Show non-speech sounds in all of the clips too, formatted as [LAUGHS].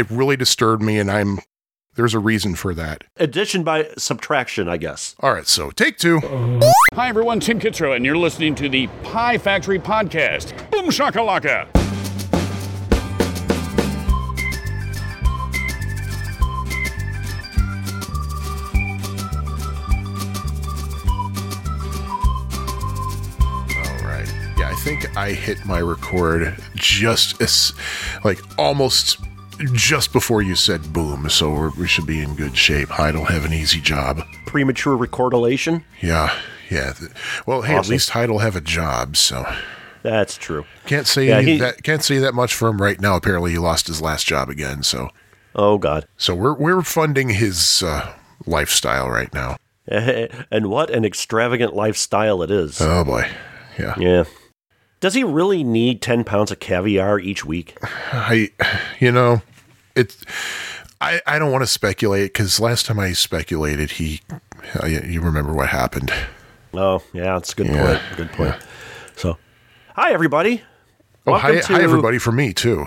it really disturbed me, and I'm there's a reason for that. Addition by subtraction, I guess. All right, so take two. Hi, everyone. Tim Kitzrow, and you're listening to the Pie Factory Podcast. Boom shakalaka. All right. Yeah, I think I hit my record just as, like, almost just before you said boom, so we're, we should be in good shape. Hyde'll have an easy job. Premature recordulation. Yeah, yeah. Well, hey, at Awesome. least Hyde'll have a job, so That's true. can't say Yeah, he- that can't say that much for him right now. Apparently, he lost his last job again, so Oh God. so we're we're funding his uh, lifestyle right now. [LAUGHS] and what an extravagant lifestyle it is. Oh boy, yeah. yeah. Does he really need ten pounds of caviar each week? I, you know, it. I I don't want to speculate because last time I speculated, he, uh, you remember what happened. Oh, yeah, that's a good Yeah, point. Good point. So, hi everybody. Oh, Welcome hi, hi to- everybody for me too.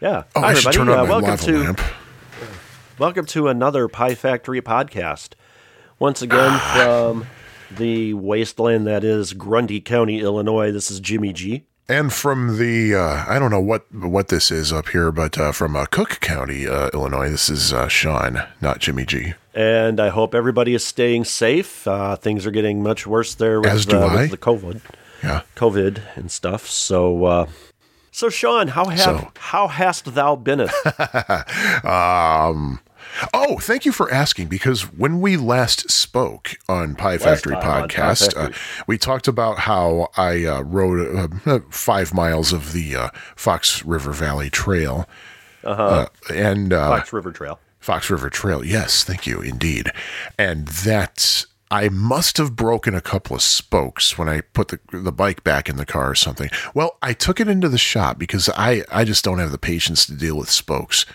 Yeah. Oh, hi I should everybody. turn on Uh, my welcome lava to lamp. welcome to another Pie Factory podcast. Once again from the wasteland that is Grundy County, Illinois. This is Jimmy G. And from the, uh, I don't know what what this is up here, but uh, from uh, Cook County, uh, Illinois, this is uh, Sean, not Jimmy G. And I hope everybody is staying safe. Uh, things are getting much worse there with, As do I. with the COVID, Yeah. COVID and stuff. So, uh, so Sean, how have So- how hast thou been? [LAUGHS] Um. Oh, thank you for asking because when we last spoke on Pie Factory on Pie podcast, Factory. Uh, we talked about how I uh, rode uh, five miles of the uh, Fox River Valley Trail. Uh-huh. and uh, Fox River Trail. Fox River Trail. Yes, thank you, indeed. And that I must have broken a couple of spokes when I put the the bike back in the car or something. Well, I took it into the shop because I I just don't have the patience to deal with spokes.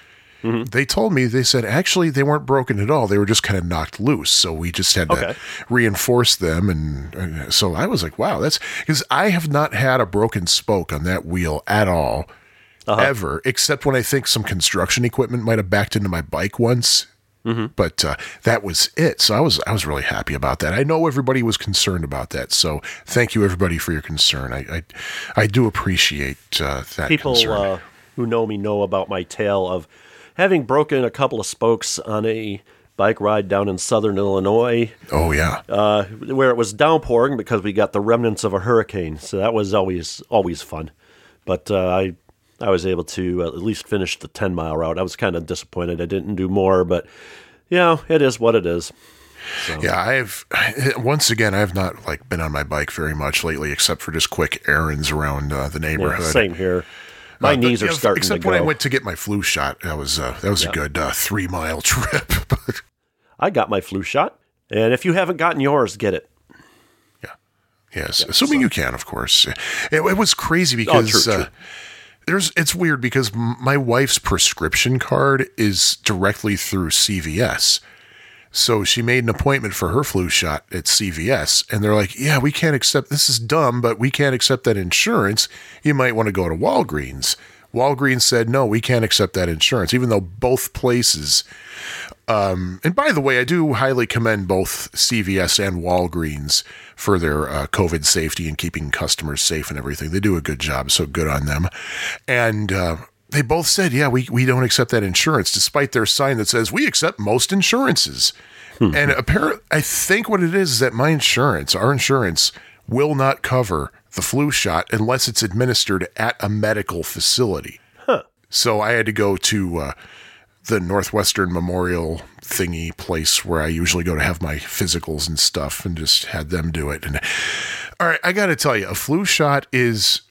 They told me they said actually they weren't broken at all. They were just kind of knocked loose. So we just had to reinforce them, and, and so I was like, wow, that's because I have not had a broken spoke on that wheel at all ever, except when I think some construction equipment might have backed into my bike once. But uh, that was it. So I was I was really happy about that. I know everybody was concerned about that. So thank you everybody for your concern. I I, I do appreciate uh, that People concern. uh, who know me know about my tale of having broken a couple of spokes on a bike ride down in southern Illinois, oh yeah, uh, where it was downpouring because we got the remnants of a hurricane. So that was always always fun. But uh, I I was able to at least finish the ten mile route. I was kind of disappointed I didn't do more, but you know it is what it is. yeah. I've [SIGHS] once again I've not like been on my bike very much lately, except for just quick errands around uh, the Yeah, neighborhood. same here. My Uh, knees you are starting Except to go. when I went to get my flu shot, that was uh, that was a good uh, three mile [LAUGHS] trip. but I got my flu shot, and if you haven't gotten yours, get it. Yeah, yes, assuming you can, of course. It, it was crazy Oh, because true, true. Uh, there's. It's weird because my wife's prescription card is directly through CVS. So she made an appointment for her flu shot at CVS, and they're like, "Yeah, we can't accept. This is dumb, but we can't accept that insurance. You might want to go to Walgreens." Walgreens said, "No, we can't accept that insurance," even though both places um, and by the way, I do highly commend both CVS and Walgreens for their uh, COVID safety and keeping customers safe and everything. They do a good job, so good on them. And uh, they both said, yeah, we, we don't accept that insurance, despite their sign that says we accept most insurances. and apparently, I think what it is is that my insurance, our insurance, will not cover the flu shot unless it's administered at a medical facility. Huh. So I had to go to uh, the Northwestern Memorial thingy place where I usually go to have my physicals and stuff and just had them do it. And all right, I got to tell you, a flu shot is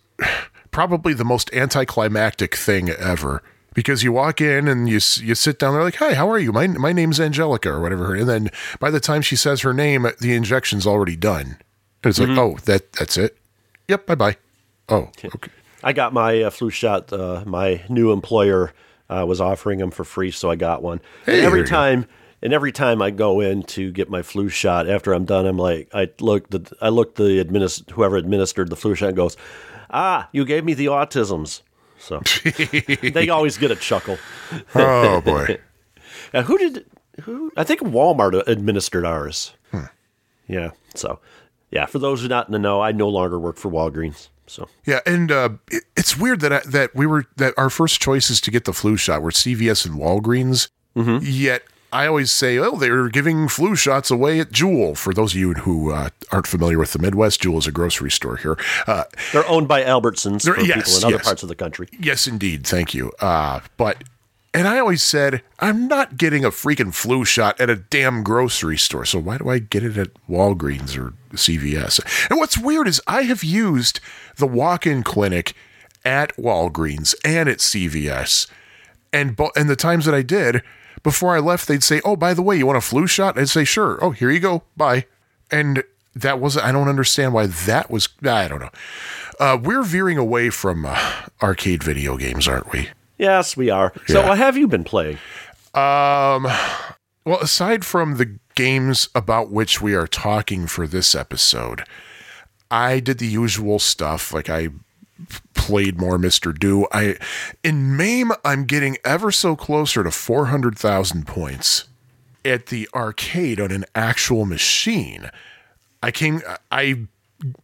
probably the most anticlimactic thing ever. Because you walk in and you you sit down, they're like, "Hi, how are you? My my name's Angelica or whatever." And then by the time she says her name, the injection's already done. And it's like, "Oh, that that's it." Yep, bye bye. Oh, okay. I got my uh, flu shot. Uh, my new employer uh, was offering them for free, so I got one. Hey, and every there you go. time, and every time I go in to get my flu shot, after I'm done, I'm like, I look the I look the administ- whoever administered the flu shot and goes, ah, you gave me the autisms. So [LAUGHS] they always get a chuckle. Oh [LAUGHS] boy. Uh, who did who? I think Walmart administered ours. Yeah. So, yeah. For those who not in the know, I no longer work for Walgreens. So Yeah, and uh, it, it's weird that I, that we were that our first choices to get the flu shot were CVS and Walgreens. Yet I always say, oh, they're giving flu shots away at Jewel. For those of you who uh, aren't familiar with the Midwest, Jewel is a grocery store here. Uh, they're owned by Albertsons for yes, people in other yes. parts of the country. yes, indeed, thank you. Uh, but and I always said I'm not getting a freaking flu shot at a damn grocery store. So why do I get it at Walgreens or CVS? And what's weird is I have used the walk-in clinic at Walgreens and at CVS, and bo- and the times that I did before I left, they'd say, "Oh, by the way, you want a flu shot?" I'd say, "Sure." Oh, here you go. Bye. And that was I don't understand why that was. I don't know. Uh, we're veering away from uh, arcade video games, aren't we? Yes, we are. So, what have you been playing? Um, Well, aside from the games about which we are talking for this episode, I did the usual stuff. Like I played more Mr. Do. I in MAME, I'm getting ever so closer to 400,000 points at the arcade on an actual machine. I came I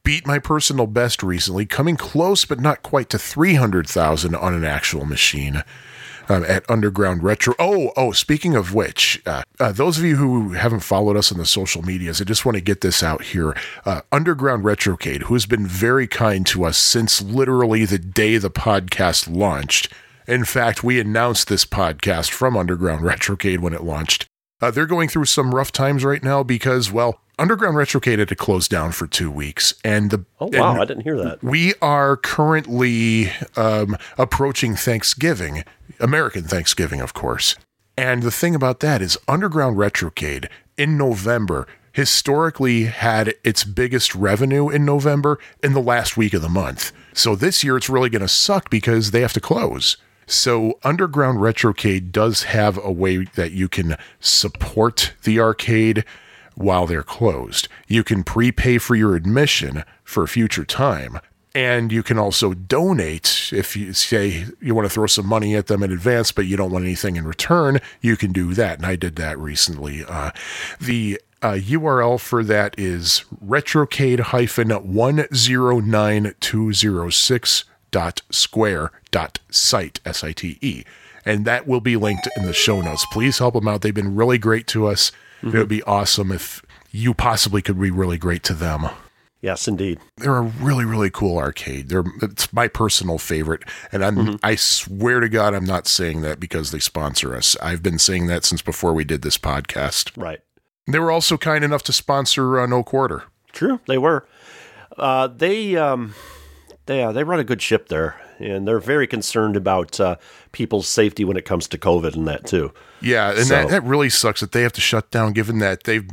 beat my personal best recently, coming close but not quite to 300,000 on an actual machine um, at Underground Retro. Oh, oh, speaking of which, uh, uh, those of you who haven't followed us on the social medias, I just want to get this out here. Uh, Underground Retrocade, who has been very kind to us since literally the day the podcast launched. In fact, we announced this podcast from Underground Retrocade when it launched. Uh, they're going through some rough times right now because, well, Underground Retrocade had to close down for two weeks, and the Oh, wow. I didn't hear that. we are currently um, approaching Thanksgiving, American Thanksgiving, of course. And the thing about that is, Underground Retrocade in November historically had its biggest revenue in November in the last week of the month. So this year it's really going to suck because they have to close. So Underground Retrocade does have a way that you can support the arcade while they're closed. You can prepay for your admission for a future time. And you can also donate if you say you want to throw some money at them in advance, but you don't want anything in return. You can do that. And I did that recently. Uh, the uh, URL for that is retrocade 109206 dot square dot site s-i-t-e and that will be linked in the show notes please help them out they've been really great to us it would be awesome if you possibly could be really great to them. Yes, indeed. they're a really really cool arcade. They're it's my personal favorite. And i'm i swear to god i'm not saying that because they sponsor us. I've been saying that since before we did this podcast. Right. they were also kind enough to sponsor uh, no quarter. True, they were. Uh, they um, they uh, they run a good ship there, and they're very concerned about uh, people's safety when it comes to COVID and that too. Yeah, and So- that, that really sucks that they have to shut down. Given that they've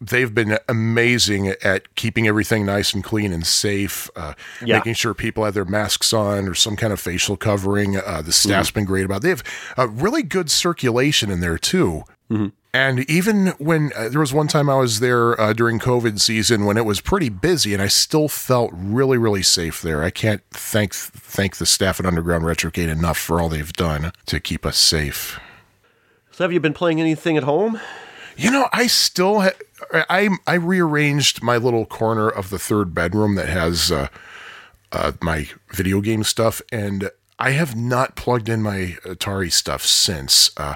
they've been amazing at keeping everything nice and clean and safe, uh, Yeah. making sure people have their masks on or some kind of facial covering. Uh, the Mm-hmm. staff's been great about. It. They have a really good circulation in there too. Mm-hmm. And even when uh, there was one time I was there uh, during COVID season when it was pretty busy, and I still felt really, really safe there. I can't thank thank the staff at Underground Retrocade enough for all they've done to keep us safe. So, have you been playing anything at home? You know, I still ha- I I rearranged my little corner of the third bedroom that has uh, uh, my video game stuff, and I have not plugged in my Atari stuff since, uh,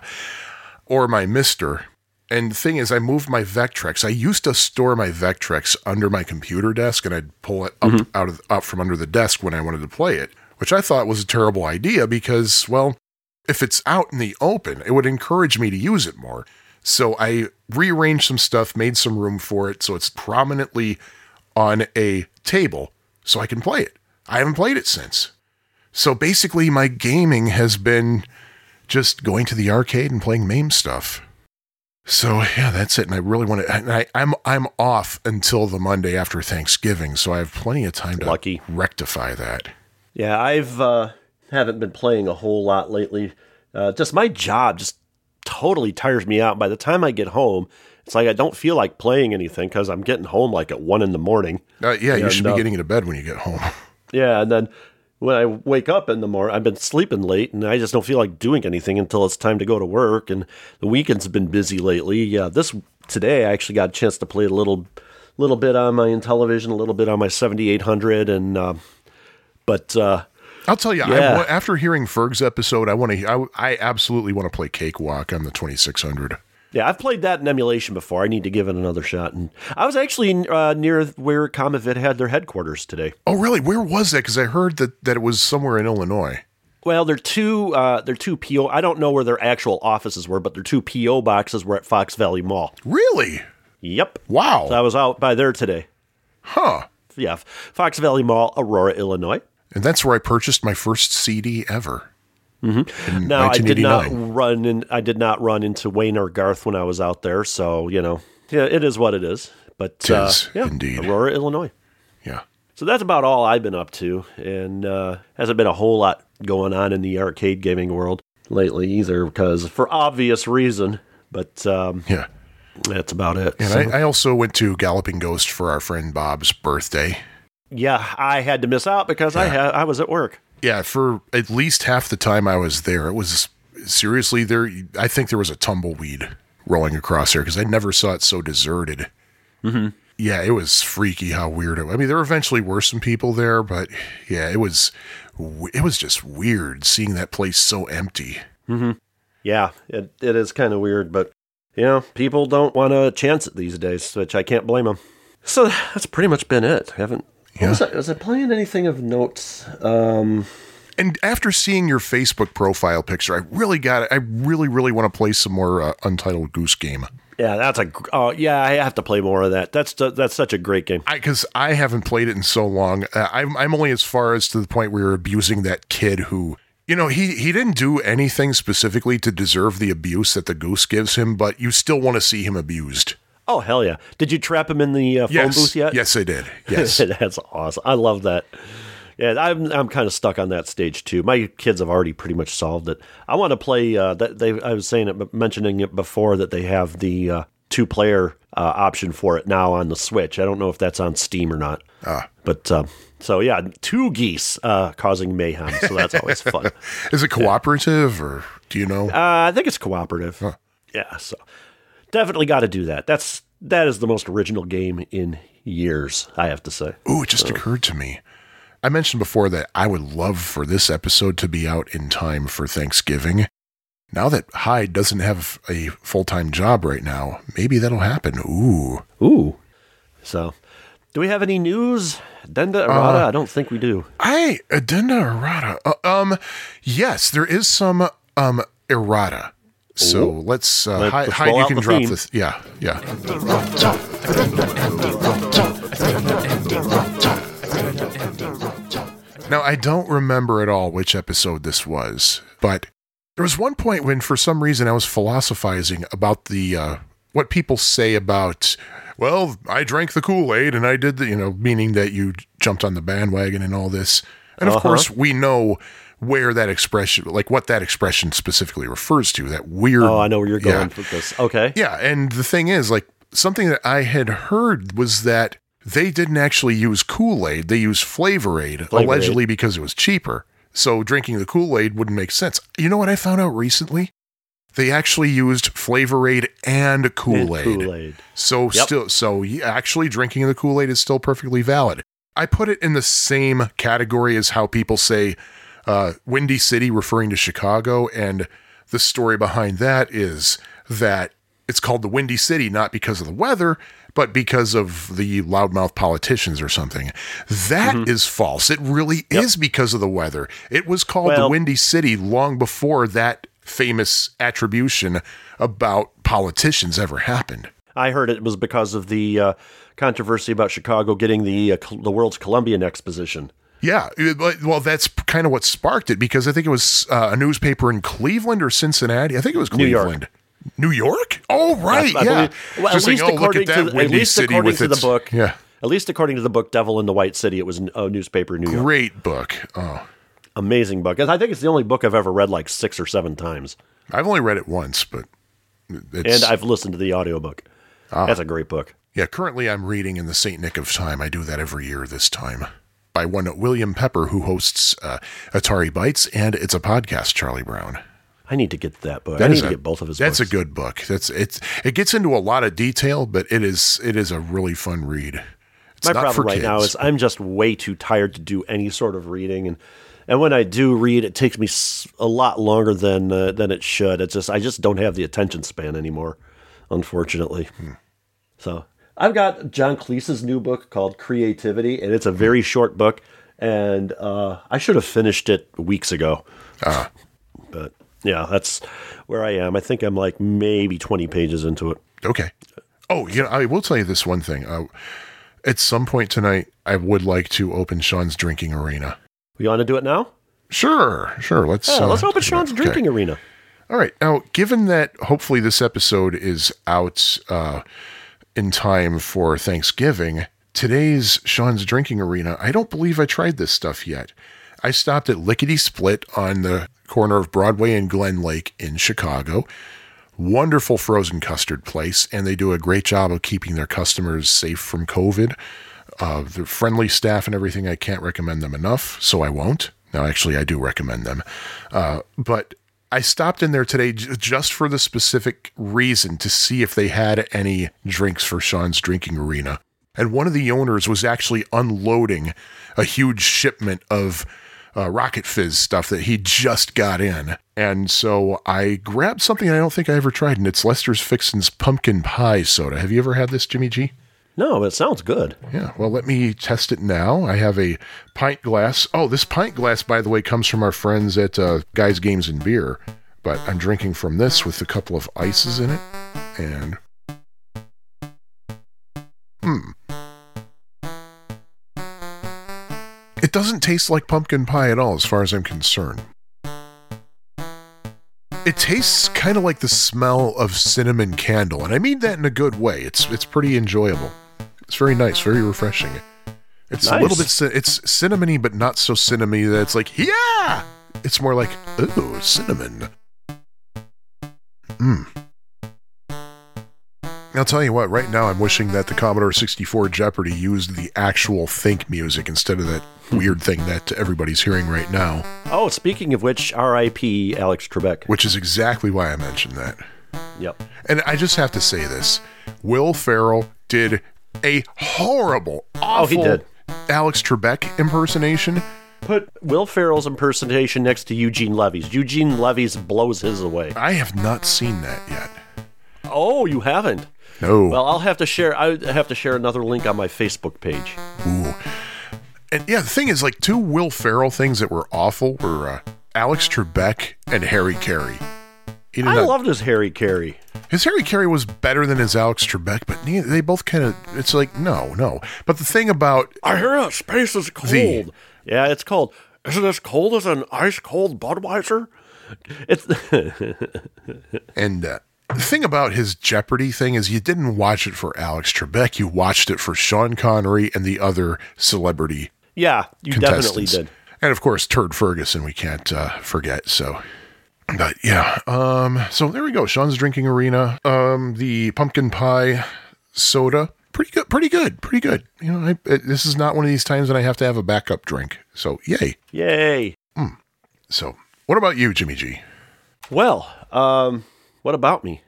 or my MiSTer. And the thing is, I moved my Vectrex. I used to store my Vectrex under my computer desk, and I'd pull it up mm-hmm. out of up from under the desk when I wanted to play it, which I thought was a terrible idea because, well, if it's out in the open, it would encourage me to use it more. So I rearranged some stuff, made some room for it, so it's prominently on a table so I can play it. I haven't played it since. So basically, my gaming has been just going to the arcade and playing MAME stuff. So yeah, that's it. And I really want to. And I, I'm I'm off until the Monday after Thanksgiving, so I have plenty of time to Lucky. rectify that. Yeah, I've uh, haven't been playing a whole lot lately. Uh, just my job just totally tires me out. By the time I get home, it's like I don't feel like playing anything because I'm getting home like at one in the morning. Uh, yeah, you And, should be uh, getting into bed when you get home. [LAUGHS] Yeah, and then when I wake up in the morning, I've been sleeping late, and I just don't feel like doing anything until it's time to go to work. And the weekends have been busy lately. Yeah, this today I actually got a chance to play a little, little bit on my Intellivision, a little bit on my 7800, and uh, but uh, I'll tell you, Yeah. I, after hearing Ferg's episode, I want to. I, I absolutely want to play Cakewalk on the 2600. Yeah, I've played that in emulation before. I need to give it another shot. And I was actually uh, near where CommaVid had their headquarters today. Oh, really? Where was that? Because I heard that, that it was somewhere in Illinois. Well, they're two. Uh, they're two PO. I don't know where their actual offices were, but their two PO boxes were at Fox Valley Mall. Really? Yep. Wow. So I was out by there today. huh. Yeah, Fox Valley Mall, Aurora, Illinois. And that's where I purchased my first CD ever. Mm-hmm. Now I did not run in. I did not run into Wayne or Garth when I was out there. So you know, yeah, it is what it is. But uh, yeah, indeed. Aurora, Illinois. Yeah. So that's about all I've been up to, and uh, hasn't been a whole lot going on in the arcade gaming world lately either, because for obvious reason. But um, Yeah. that's about it. And So, I, I also went to Galloping Ghost for our friend Bob's birthday. yeah, I had to miss out because I had I was at work. Yeah, for at least half the time I was there, it was seriously there. I think there was a tumbleweed rolling across there because I never saw it so deserted. Mm-hmm. Yeah, it was freaky how weird it. I mean, there eventually were some people there, but yeah, it was it was just weird seeing that place so empty. Yeah, it it is kind of weird, but you know, people don't want to chance it these days, which I can't blame them. So that's pretty much been it. I haven't. Yeah. Was, I, was I playing anything of note? Um, And after seeing your Facebook profile picture, I really got it. I really, really want to play some more uh, Untitled Goose Game. yeah, that's a. gr- Oh, yeah, I have to play more of that. That's that's such a great game. I because I haven't played it in so long. Uh, I'm I'm only as far as to the point where you're abusing that kid who you know he he didn't do anything specifically to deserve the abuse that the goose gives him, but you still want to see him abused. Oh hell yeah! Did you trap him in the uh, phone Yes, booth yet? yes, I did. [LAUGHS] Yes, that's awesome. I love that. Yeah, I'm I'm kind of stuck on that stage too. My kids have already pretty much solved it. I want to play. Uh, that they I was saying it, mentioning it before that they have the uh, two player uh, option for it now on the Switch. I don't know if that's on Steam or not. Ah. But uh, so yeah, two geese uh, causing mayhem. So that's always fun. [LAUGHS] is it cooperative or do you know? Uh, I think it's cooperative. Yeah, so definitely got to do that. That's that is the most original game in years. I have to say. Ooh, it just occurred to me. I mentioned before that I would love for this episode to be out in time for Thanksgiving. Now that Hyde doesn't have a full time job right now, maybe that'll happen. Ooh. Ooh. So, do we have any news? Denda errata? I don't think we do. I addenda errata. Uh, um, yes, there is some um errata. So let's uh, Let- Hyde, let's Hyde, you can the drop theme. this. Yeah, yeah. Now I don't remember at all which episode this was, but there was one point when, for some reason, I was philosophizing about the uh, what people say about. Well, I drank the Kool Aid and I did the, you know, meaning that you jumped on the bandwagon and all this. And of Uh-huh. course, we know where that expression, like what that expression specifically refers to. That weird. Oh, I know where you're Yeah. going with this. Okay. Yeah, and the thing is, like something that I had heard was that they didn't actually use Kool Aid; they used Flavor Aid, allegedly because it was cheaper. So drinking the Kool Aid wouldn't make sense. You know what I found out recently? They actually used Flavor Aid and Kool Aid. Kool-Aid. So Yep. still, so actually drinking the Kool Aid is still perfectly valid. I put it in the same category as how people say uh, Windy City, referring to Chicago, and the story behind that is that it's called the Windy City not because of the weather, but because of the loudmouth politicians or something. That is false. It really is because of the weather. It was called the Windy City long before that famous attribution about politicians ever happened. I heard it was because of the uh, controversy about Chicago getting the uh, the world's Columbian Exposition. Yeah, it- well, that's kind of what sparked it because I think it was uh, a newspaper in Cleveland or Cincinnati. I think it was New York. Cleveland. New York? Oh, right. I yeah. believe- well, at least oh, look according at that to the, at least city according to the book. Yeah. At least according to the book "Devil in the White City," it was a newspaper in New York. Great book. Oh, Amazing book. I think it's the only book I've ever read like six or seven times, I've only read it once, but it's, and I've listened to the audiobook. Ah. That's a great book. yeah. Currently, I'm reading in the Saint Nick of Time. I do that every year this time. By one William Pepper, who hosts uh, Atari Bites, and it's a podcast, Charlie Brown. I need to get that book. That I need is to get both of his That's books. a good book. That's it's it gets into a lot of detail, but it is it is a really fun read. It's My not problem for right now is I'm just way too tired to do any sort of reading, and and when I do read, it takes me a lot longer than uh, than it should. It's just I just don't have the attention span anymore, unfortunately. Hmm. So I've got John Cleese's new book called Creativity, and it's a very short book, and uh, I should have finished it weeks ago. Ah. But yeah, that's where I am. I think I'm like maybe 20 pages into it. Okay. Oh, you know, I will tell you this one thing. Uh, at some point tonight, I would like to open Sean's drinking arena. You want to do it now? Sure, sure. Let's Yeah, uh, let's open Sean's okay. drinking arena. All right. Now, given that hopefully this episode is out uh, in time for Thanksgiving, today's Sean's Drinking Arena, I don't believe I tried this stuff yet. I stopped at Lickety Split on the corner of Broadway and Glen Lake in Chicago. Wonderful frozen custard place, and they do a great job of keeping their customers safe from COVID. Uh, the friendly staff and everything, I can't recommend them enough, so I won't. Now, actually, I do recommend them. Uh, but I stopped in there today just for the specific reason to see if they had any drinks for Sean's drinking arena. And one of the owners was actually unloading a huge shipment of uh, Rocket Fizz stuff that he just got in. And so I grabbed something I don't think I ever tried, and it's Lester's Fixin's pumpkin pie soda. Have you ever had this, Jimmy G? No, it sounds good. Yeah, well, let me test it now. I have a pint glass. Oh, this pint glass, by the way, comes from our friends at uh, Guys Games and Beer. But I'm drinking from this with a couple of ices in it. And. Hmm. It doesn't taste like pumpkin pie at all, as far as I'm concerned. It tastes kind of like the smell of cinnamon candle, and I mean that in a good way. It's it's pretty enjoyable. It's very nice, very refreshing. It's a little bit it's cinnamony, but not so cinnamony that it's like yeah. It's more like ooh cinnamon. Hmm. I'll tell you what. Right now, I'm wishing that the Commodore 64 Jeopardy used the actual Think music instead of that weird thing that everybody's hearing right now. Oh, speaking of which, R.I.P. Alex Trebek. Which is exactly why I mentioned that. Yep. And I just have to say this Will Ferrell did a horrible, awful Oh, he did. Alex Trebek impersonation. Put Will Ferrell's impersonation next to Eugene Levy's. Eugene Levy's blows his away. I have not seen that yet. Oh, you haven't? No. Well, I'll have to share. I have to share another link on my Facebook page. Ooh. And yeah, the thing is, like, two Will Ferrell things that were awful were uh, Alex Trebek and Harry Caray. He did I not- loved his Harry Caray. his Harry Caray was better than his Alex Trebek, but neither, they both kind of, it's like, no, no. But the thing about I hear it. Space is cold. The- yeah, it's cold. Is it as cold as an ice cold Budweiser? It's [LAUGHS] And uh, the thing about his Jeopardy thing is you didn't watch it for Alex Trebek. You watched it for Sean Connery and the other celebrity yeah, you definitely did. And of course, Turd Ferguson, we can't uh, forget. So, but yeah. Um, so there we go. Sean's drinking arena. Um, the pumpkin pie soda. Pretty good. Pretty good. Pretty good. You know, I, uh, this is not one of these times when I have to have a backup drink. So, yay. Yay. So, what about you, Jimmy G? Well, um, what about me?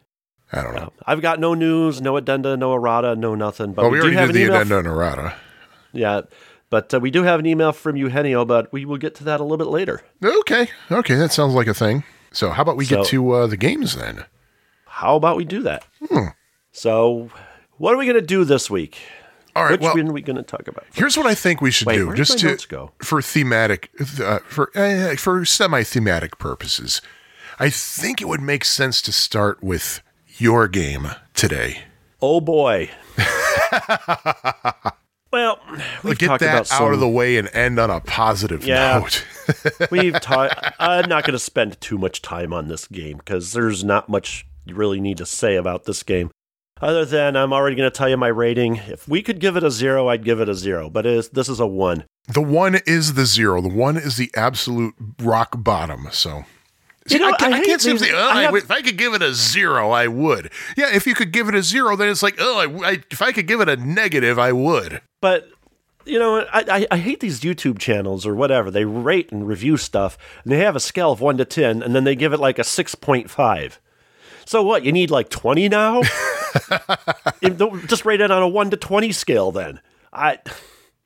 I don't know. I've got no news, no addenda, no errata, no nothing. But well, we, we do already have did the addenda and errata. yeah, but uh, we do have an email from Eugenio, but we will get to that a little bit later. Okay. Okay. That sounds like a thing. So, how about we get to uh, the games then? How about we do that? Hmm. So, what are we going to do this week? All right. Which well, one are we going to talk about? Here's what I think we should Wait, do, just to go? for thematic, uh, for uh, for semi-thematic purposes. I think it would make sense to start with your game today. Oh boy. [LAUGHS] well, we've Get that out some, of the way and end on a positive Yeah. note. We've talked. I'm not going to spend too much time on this game because there's not much you really need to say about this game. Other than I'm already going to tell you my rating. If we could give it a zero, I'd give it a zero. But is, this is a one. the one is the zero. The one is the absolute rock bottom. So. See, know, I, can't, I I can't say, these- oh, I I have- if I could give it a zero, I would. Yeah, if you could give it a zero, then it's like, oh, I, I, if I could give it a negative, I would. But you know, I, I, I hate these YouTube channels or whatever. They rate and review stuff, and they have a scale of one to ten, and then they give it like a six point five. So what? You need like twenty now? [LAUGHS] Just rate it on a one to twenty scale, then. I,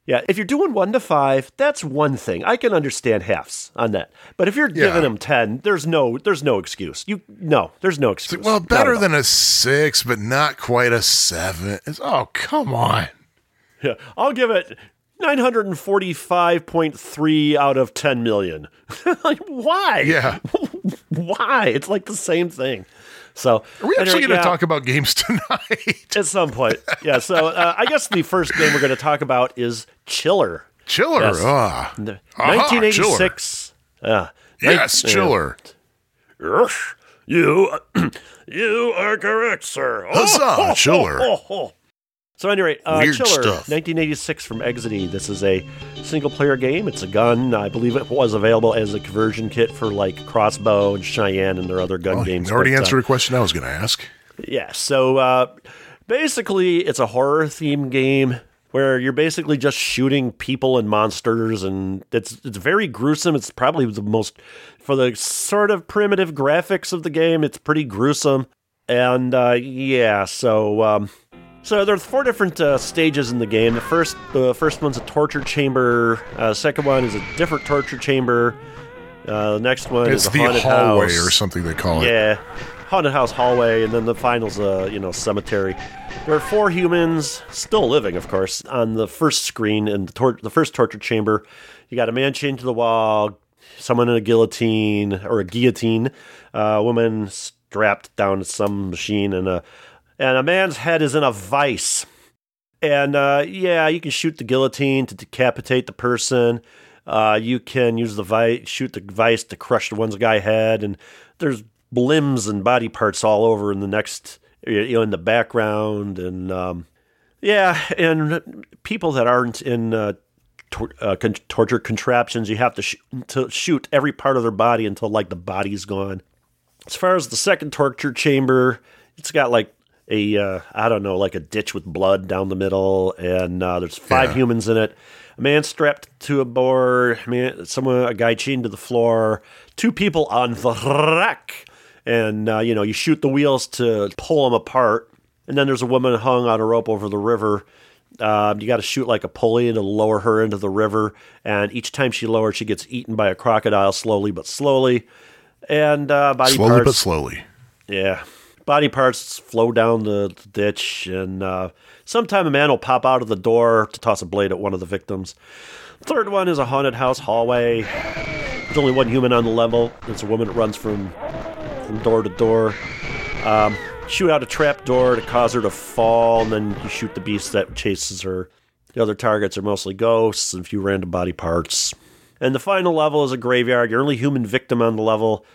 yeah. If you're doing one to five, that's one thing. I can understand halves on that. But if you're Yeah. giving them ten, there's no there's no excuse. You no, there's no excuse. Well, better than a six, but not quite a seven. It's- oh, come on. Yeah, I'll give it 945.3 out of 10 million. [LAUGHS] like, why? Yeah. [LAUGHS] Why? It's like the same thing. So, Are we actually going to yeah, talk about games [LAUGHS] tonight? at some point? Yeah. So, uh, I guess the first game we're going to talk about is Chiller. Chiller. Yes. Ah. The Aha, 1986. Uh, Yes, Chiller. Yes, You, [CLEARS THROAT] you are correct, sir. Huzzah, Chiller. So, anyway, uh, Weird Chiller, stuff. 1986 from Exidy. This is a single-player game. It's a gun. I believe it was available as a conversion kit for like Crossbow and Cheyenne and their other gun Well, games. you already but, uh, answered a question I was going to ask. yeah. So uh, basically, it's a horror themed game where you're basically just shooting people and monsters, and it's it's very gruesome. It's probably the most for the sort of primitive graphics of the game. It's pretty gruesome, and uh, yeah. So. Um, so there are four different uh, stages in the game. The first, the first one's a torture chamber. Uh, second one is a different torture chamber. Uh, the next one It's is a the haunted hallway house. or something they call it. Yeah, haunted house hallway, and then the final's a you know cemetery. There are four humans still living, of course, on the first screen in the, tor- the first torture chamber. You got a man chained to the wall, someone in a guillotine or a guillotine, uh, a woman strapped down to some machine, and a and a man's head is in a vice. And uh, yeah, you can shoot the guillotine to decapitate the person. Uh, you can use the vice, shoot the vice to crush the one's guy head, and there's limbs and body parts all over in the next, you know, in the background, and um, yeah, and people that aren't in uh, tor- uh, con- torture contraptions, you have to, sh- to shoot every part of their body until like the body's gone. As far as the second torture chamber, it's got like a uh, I don't know, like a ditch with blood down the middle, and uh, there's five Yeah. humans in it. A man strapped to a board, man, someone, a guy chained to the floor, two people on the rack, and uh, you know you shoot the wheels to pull them apart, and then there's a woman hung on a rope over the river. Um, you got to shoot like a pulley to lower her into the river, and each time she lowers, she gets eaten by a crocodile slowly but slowly. And uh, body Slowly parts, but slowly. yeah. Body parts flow down the ditch, and uh, sometime a man will pop out of the door to toss a blade at one of the victims. Third one is a haunted house hallway. There's only one human on the level. It's a woman that runs from from door to door. Um, shoot out a trap door to cause her to fall, and then you shoot the beast that chases her. The other targets are mostly ghosts and a few random body parts. And the final level is a graveyard. Your only human victim on the level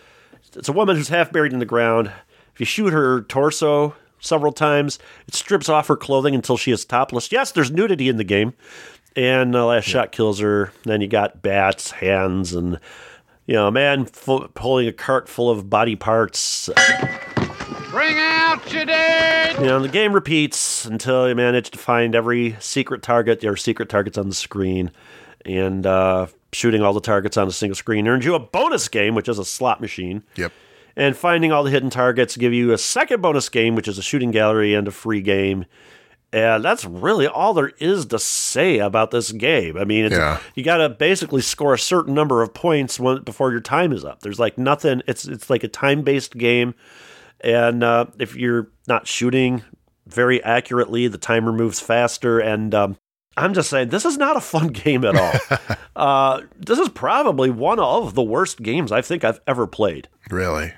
it's a woman who's half buried in the ground. If you shoot her torso several times, it strips off her clothing until she is topless. Yes, there's nudity in the game. And the last shot kills her. Then you got bats, hands, and you know, a man fu- pulling a cart full of body parts. Bring out your dead! You know, the game repeats until you manage to find every secret target. There are secret targets on the screen, and uh, shooting all the targets on a single screen earns you a bonus game, which is a slot machine. Yep. And finding all the hidden targets give you a second bonus game, which is a shooting gallery and a free game. And that's really all there is to say about this game. I mean, it's, Yeah. you got to basically score a certain number of points when, before your time is up. There's like nothing. It's it's like a time based game, and uh, if you're not shooting very accurately, the timer moves faster. And um, I'm just saying, this is not a fun [LAUGHS] game at all. [LAUGHS] uh, this is probably one of the worst games I think I've ever played. Really?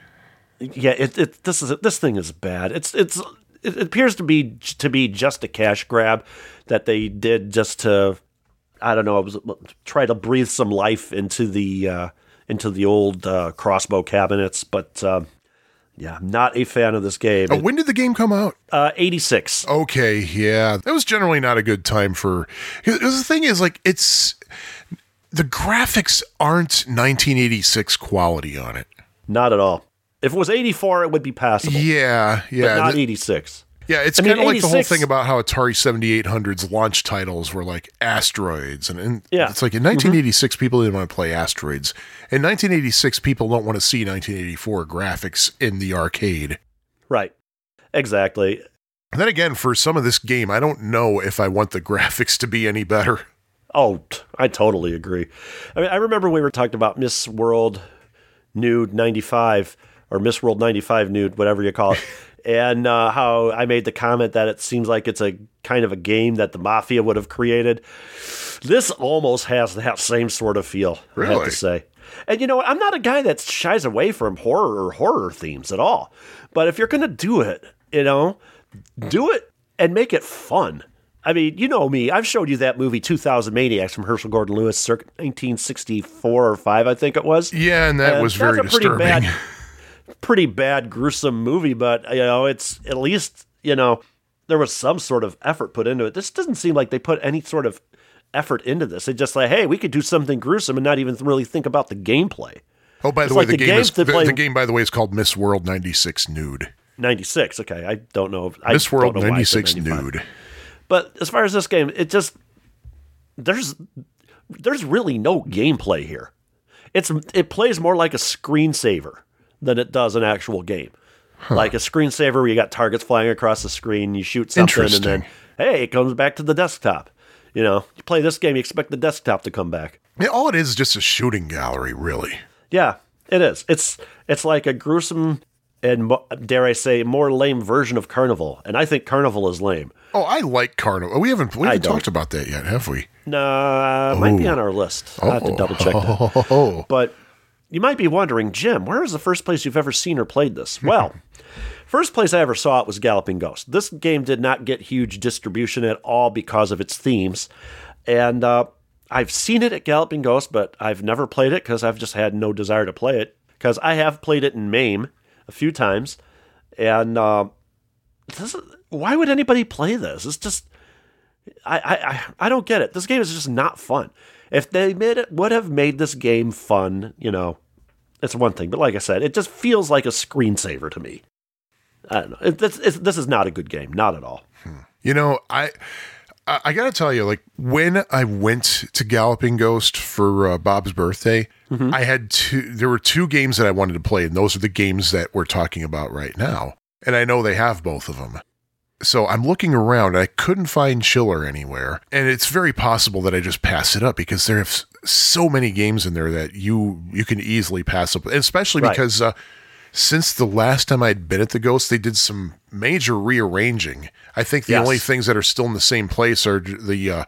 Yeah, it, it this is this thing is bad. It's it's it appears to be to be just a cash grab that they did just to I don't know, was try to breathe some life into the uh, into the old uh, crossbow cabinets, but um, yeah, I'm not a fan of this game. Uh, when did the game come out? Uh, 86. Okay, yeah, that was generally not a good time for. The thing is, like, it's the graphics aren't 1986 quality on it. Not at all. If it was 84, it would be passable, Yeah, but yeah. not th- 86. Yeah, it's I mean, kind of like the whole thing about how Atari 7800's launch titles were like asteroids. And, and Yeah. it's like in mm-hmm. 1986, people didn't want to play asteroids. In 1986, people don't want to see 1984 graphics in the arcade. Right. Exactly. And then again, for some of this game, I don't know if I want the [LAUGHS] graphics to be any better. Oh, I totally agree. I mean, I remember we were talking about Miss World Nude 95 or Miss World 95 Nude, whatever you call it. [LAUGHS] And uh, how I made the comment that it seems like it's a kind of a game that the mafia would have created. This almost has that same sort of feel, I have Really? to say. And you know? I'm not a guy that shies away from horror or horror themes at all. But if you're going to do it, you know, do it and make it fun. I mean, you know me. I've showed you that movie 2000 Maniacs from Herschell Gordon Lewis, circa 1964 or 5, I think it was. Yeah, and that And was very a pretty disturbing. bad, pretty bad, gruesome movie. But you know, it's at least you know there was some sort of effort put into it. This doesn't seem like they put any sort of effort into this. They just like, hey, we could do something gruesome and not even really think about the gameplay. Oh, by the way, like the, the game is the, play- the game. By the way, is called Miss World '96 Nude. 96. Okay, I don't know. I Miss World know why I said '96 Nude. But as far as this game, it just there's there's really no gameplay here. It's it plays more like a screensaver than it does an actual game. Like a screensaver where you got targets flying across the screen, you shoot something, and then hey, it comes back to the desktop. You know, you play this game, you expect the desktop to come back. Yeah, all it is is just a shooting gallery, really. Yeah, it is. It's it's like a gruesome and dare I say more lame version of Carnival, and I think Carnival is lame. Oh, I like Carnival. We haven't we haven't talked about that yet, have we? Nah, might be on our list. I have to oh. double check that. Oh, [LAUGHS] But you might be wondering, Jim, where is the first place you've ever seen or played this? [LAUGHS] Well, first place I ever saw it was Galloping Ghost. This game did not get huge distribution at all because of its themes. And uh, I've seen it at Galloping Ghost, but I've never played it because I've just had no desire to play it. Because I have played it in MAME a few times. And uh, this is, why would anybody play this? It's just. I, I, I- I don't get it. This game is just not fun. If they made it, would have made this game fun, you know, it's one thing. But like I said, it just feels like a screensaver to me. I don't know. It, this, it's, this is not a good game, not at all. You know, I I, I got to tell you, like when I went to Galloping Ghost for uh, Bob's birthday, Mm-hmm. I had two. There were two games that I wanted to play, and those are the games that we're talking about right now. And I know they have both of them. So I'm looking around. and I couldn't find Chiller anywhere, and it's very possible that I just pass it up because there have so many games in there that you you can easily pass up, especially Right. because uh, since the last time I'd been at the Ghost, they did some major rearranging. I think the Yes. only things that are still in the same place are the uh,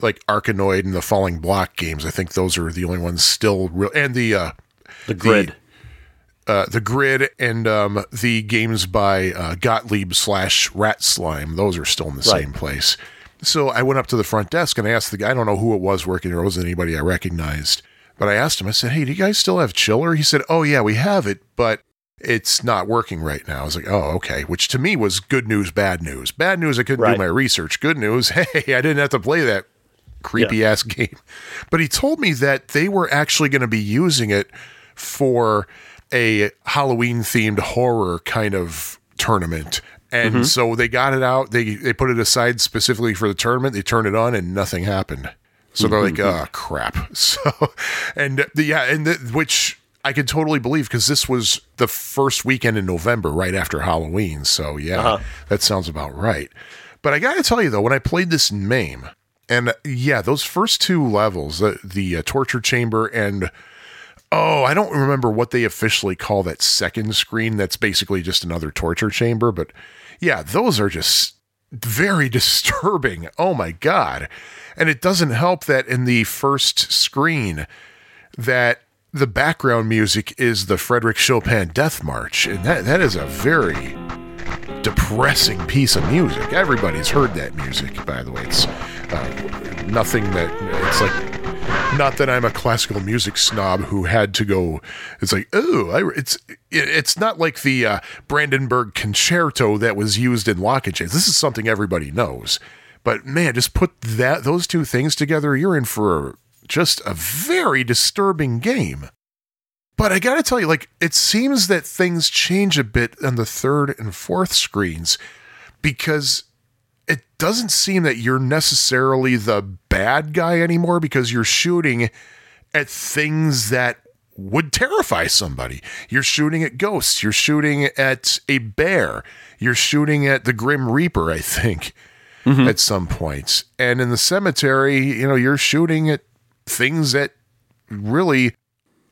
like Arkanoid and the Falling Block games. I think those are the only ones still real, and the uh, The grid. Uh, the grid and um, the games by uh, Gottlieb slash Rat Slime. Those are still in the Right. same place. So I went up to the front desk and I asked the guy. I don't know who it was working there. It wasn't anybody I recognized. But I asked him. I said, "Hey, do you guys still have Chiller?" He said, "Oh yeah, we have it, but it's not working right now." I was like, "Oh, okay." Which to me was good news, bad news. Bad news, I couldn't Right. do my research. Good news, [LAUGHS] hey, I didn't have to play that creepy ass game. But he told me that they were actually going to be using it for a Halloween themed horror kind of tournament. And so they got it out. They they put it aside specifically for the tournament. They turned it on and nothing happened. So they're like, "Oh crap!" [LAUGHS] So, and the, yeah, and the, which I can totally believe because this was the first weekend in November, right after Halloween. So yeah, that sounds about right. But I got to tell you though, when I played this in MAME, and uh, yeah, those first two levels, the, the uh, torture chamber and oh, I don't remember what they officially call that second screen. That's basically just another torture chamber. But yeah, those are just very [LAUGHS] disturbing. Oh my god! And it doesn't help that in the first screen that the background music is the Frederick Chopin Death March, and that that is a very depressing piece of music. Everybody's heard that music, by the way. It's uh, nothing that it's like. Not that I'm a classical music snob who had to go. It's like, oh, it's it, it's not like the uh, Brandenburg concerto that was used in Lock 'n' Chase. This is something everybody knows. But man, just put that those two things together, you're in for just a very disturbing game. But I gotta tell you, like, it seems that things change a bit on the third and fourth screens because it doesn't seem that you're necessarily the bad guy anymore because you're shooting at things that would terrify somebody. You're shooting at ghosts. You're shooting at a bear. You're shooting at the Grim Reaper, I think, mm-hmm. at some points. And in the cemetery, you know, you're shooting at things that really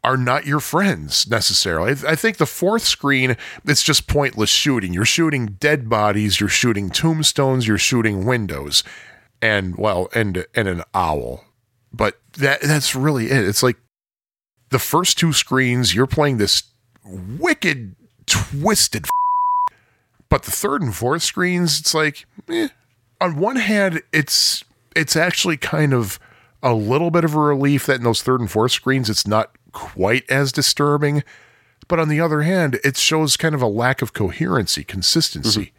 are not your friends necessarily. I think the fourth screen, it's just pointless shooting. You're shooting dead bodies, you're shooting tombstones, you're shooting windows, and well, and and an owl. But that that's really it. It's like the first two screens, you're playing this wicked, twisted. [LAUGHS] But the third and fourth screens, it's like, eh. on one hand, it's it's actually kind of a little bit of a relief that in those third and fourth screens, it's not quite as disturbing. But on the other hand, it shows kind of a lack of coherency, consistency. Mm-hmm.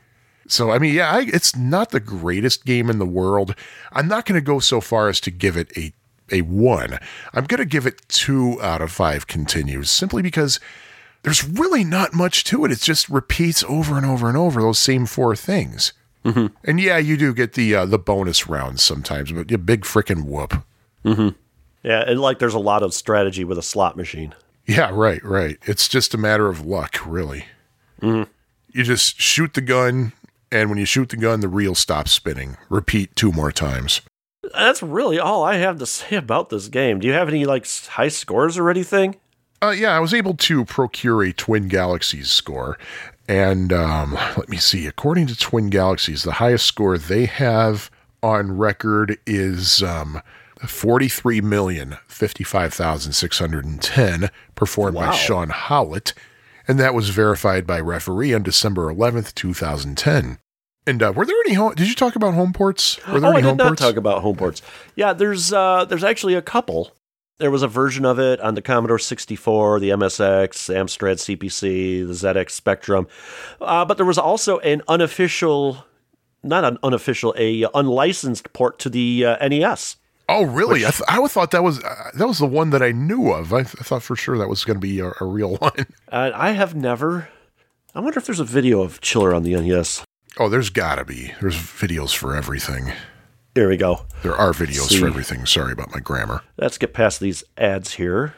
So, I mean, yeah, I, it's not the greatest game in the world. I'm not going to go so far as to give it a a one. I'm going to give it two out of five continues simply because there's really not much to it. It just repeats over and over and over those same four things. Mm-hmm. And yeah, you do get the uh, the bonus rounds sometimes, but you big freaking whoop. Mm-hmm. Yeah, and like there's a lot of strategy with a slot machine. Yeah, right, right. It's just a matter of luck, really. You just shoot the gun, and when you shoot the gun, the reel stops spinning. Repeat two more times. That's really all I have to [LAUGHS] say about this game. Do you have any like high scores or anything? Uh, yeah, I was able to procure a Twin Galaxies score. And um, let me see. According to Twin Galaxies, the highest score they have on record is um, 43,055,610, performed by Sean Howlett. And that was verified by referee on December 11th, 2010. And uh, were there any home? Did you talk about home ports? Were there Oh, I did home not ports? talk about home ports. Yeah, there's uh, there's actually a couple. There was a version of it on the Commodore 64, the MSX, Amstrad CPC, the ZX Spectrum, uh, but there was also an unofficial, not an unofficial, a unlicensed port to the uh, NES. Oh, really? I, th- I thought that was uh, that was the one that I knew of. I, th- I thought for sure that was going to be a, a real [LAUGHS] one. And I have never. I wonder if there's a video of Chiller on the NES. Oh, there's got to be. There's videos for everything. Here we go. There are videos See. for everything. Sorry about my grammar. Let's get past these ads here.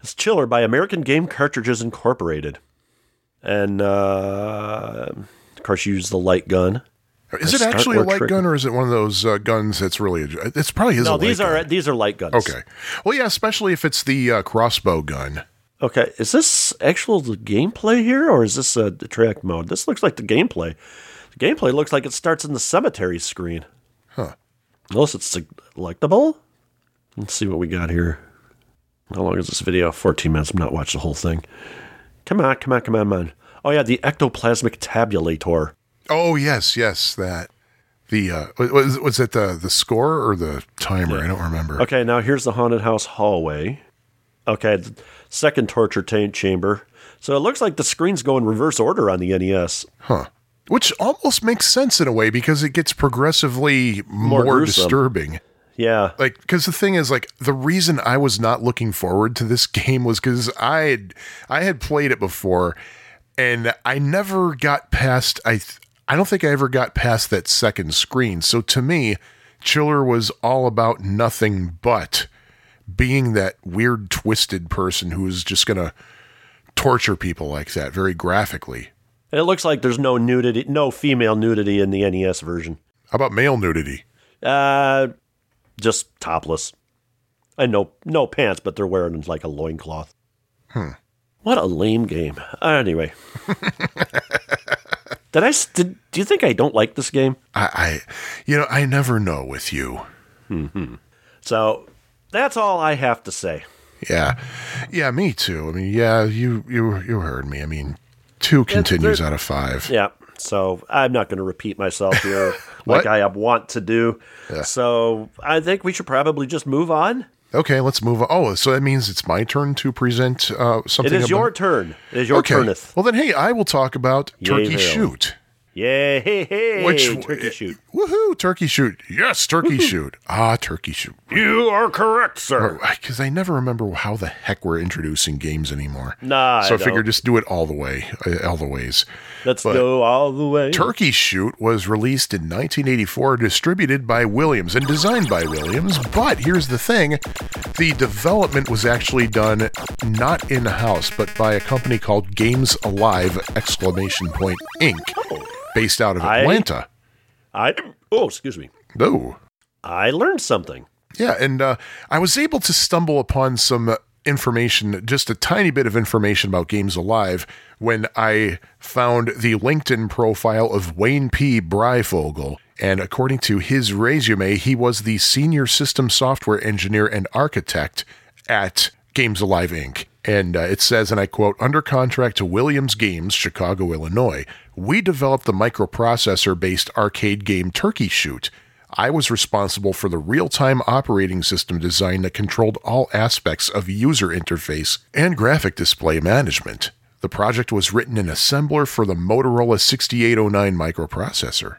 It's Chiller by American Game Cartridges Incorporated. And, uh, of course, you use the light gun. Is it actually a or light trigger? gun, or is it one of those uh, guns that's really? A, it's probably is. a No, light these are gun. these are light guns. okay. Well, yeah, especially if it's the uh, crossbow gun. Okay. Is this actual the gameplay here, or is this a the track mode? This looks like the gameplay. The gameplay looks like it starts in the cemetery screen. Huh. Unless it's selectable. Let's see what we got here. How long is this video? 14 minutes. I'm not watching the whole thing. Come on, come on, come on, man. Oh yeah, the ectoplasmic tabulator. Oh yes, yes, that. The uh, was was it the the score or the timer? I don't remember. Okay, now here's the haunted house hallway. Okay, the second torture chamber. So it looks like the screens go in reverse order on the NES. Huh. Which almost makes sense in a way because it gets progressively more, gruesome. disturbing. Yeah. Like, because the thing is, like, the reason I was not looking forward to this [LAUGHS] game was because I had I had played it before, and I never got past. I I don't think I ever got past that second screen. So to me, Chiller was all about nothing but being that weird, twisted person who is just gonna torture people like that very graphically. And it looks like there's no nudity, no female nudity in the NES version. How about male nudity? Uh, just topless. And no no pants, but they're wearing like a loincloth. Hmm. What a lame game. Anyway. [LAUGHS] did I? did, do you think I don't like this game? I, I, you know, I never know with you. Mm-hmm. So that's all I have to say. Yeah, yeah, me too. I mean, yeah, you you you heard me. I mean, two continues out of five. Yeah. So I'm not going to repeat myself here [LAUGHS] like I want to do. So I think we should probably just move on. Okay, let's move on. Oh, so that means it's my turn to present uh, It something. is your turn. It is your okay. turneth. Well, then, hey, I will talk about Yay, Turkey. Shoot. Yay, hey, hey, Which turkey shoot. Woohoo! Turkey shoot. Yes, turkey shoot. Ah, turkey shoot. You are correct, sir. Because I never remember how the heck we're introducing games anymore. Nah, so I, I figured don't. just do it all the way, uh, all the ways. Let's But- go all the way. Turkey Shoot was released in 1984, distributed by Williams and designed by Williams. But here's the thing the development was actually done not in house, but by a company called Games Alive! Exclamation point Inc., based out of Atlanta. I oh, excuse me. No. I learned something. Yeah, and uh, I was able to stumble upon some uh, information, just a tiny bit of information about Games Alive, when I found the LinkedIn profile of Wayne P. Breifogel. And according to his resume, he was the senior system software engineer and architect at Games Alive Inc. And uh, it says, and I quote, under contract to Williams Games, Chicago, Illinois, we developed the microprocessor based arcade game Turkey Shoot. I was responsible for the real time operating system design that controlled all aspects of user interface and graphic display management. The project was written in assembler for the Motorola 6809 microprocessor.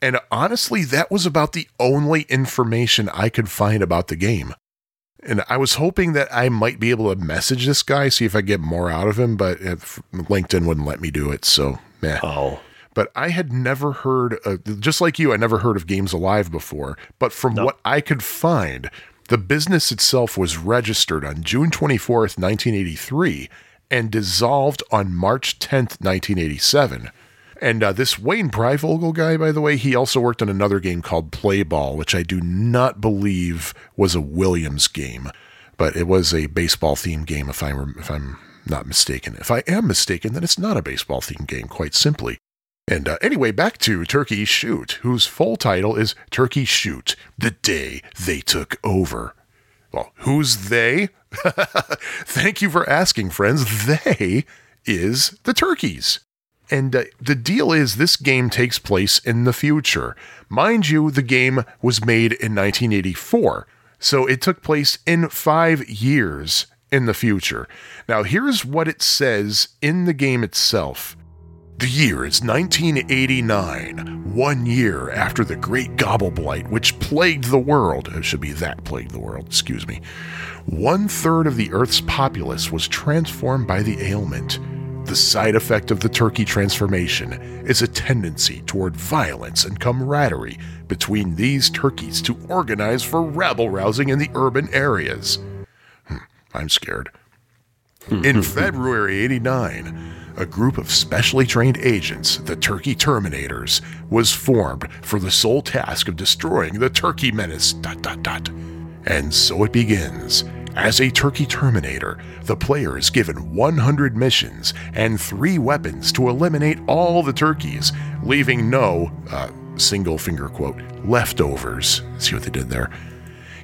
And honestly, that was about the only information I could find about the game. And I was hoping that I might be able to message this guy, see if I get more out of him, but LinkedIn wouldn't let me do it. So, meh. Oh, But I had never heard, uh, just like you, I never heard of Games Alive before. But from what I could find, the business itself was registered on June 24th, 1983, and dissolved on March 10th, 1987. And uh, this Wayne Breivogel guy, by the way, he also worked on another game called Play Ball, which I do not believe was a Williams game, but it was a baseball themed game, if, I rem- if I'm not mistaken. If I am mistaken, then it's not a baseball themed game, quite simply. And uh, anyway, back to Turkey Shoot, whose full title is Turkey Shoot The Day They Took Over. Well, who's they? [LAUGHS] Thank you for asking, friends. They is the turkeys. And uh, the deal is, this game takes place in the future. Mind you, the game was made in 1984, so it took place in five years in the future. Now, here's what it says in the game itself. The year is 1989, one year after the Great Gobble Blight, which plagued the world. It should be that plagued the world, excuse me. One third of the Earth's populace was transformed by the ailment. The side effect of the turkey transformation is a tendency toward violence and camaraderie between these turkeys to organize for rabble rousing in the urban areas. I'm scared. In February 89, a group of specially trained agents, the Turkey Terminators, was formed for the sole task of destroying the Turkey menace. Dot dot dot. And so it begins. As a Turkey Terminator, the player is given 100 missions and three weapons to eliminate all the turkeys, leaving no, uh, single finger quote, leftovers. See what they did there?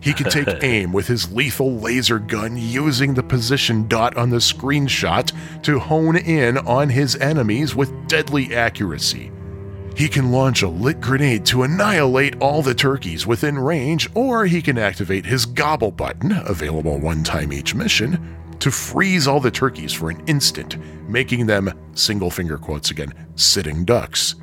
He can take [LAUGHS] aim with his lethal laser gun using the position dot on the screenshot to hone in on his enemies with deadly accuracy. He can launch a lit grenade to annihilate all the turkeys within range, or he can activate his gobble button, available one time each mission, to freeze all the turkeys for an instant, making them, single finger quotes again, sitting ducks.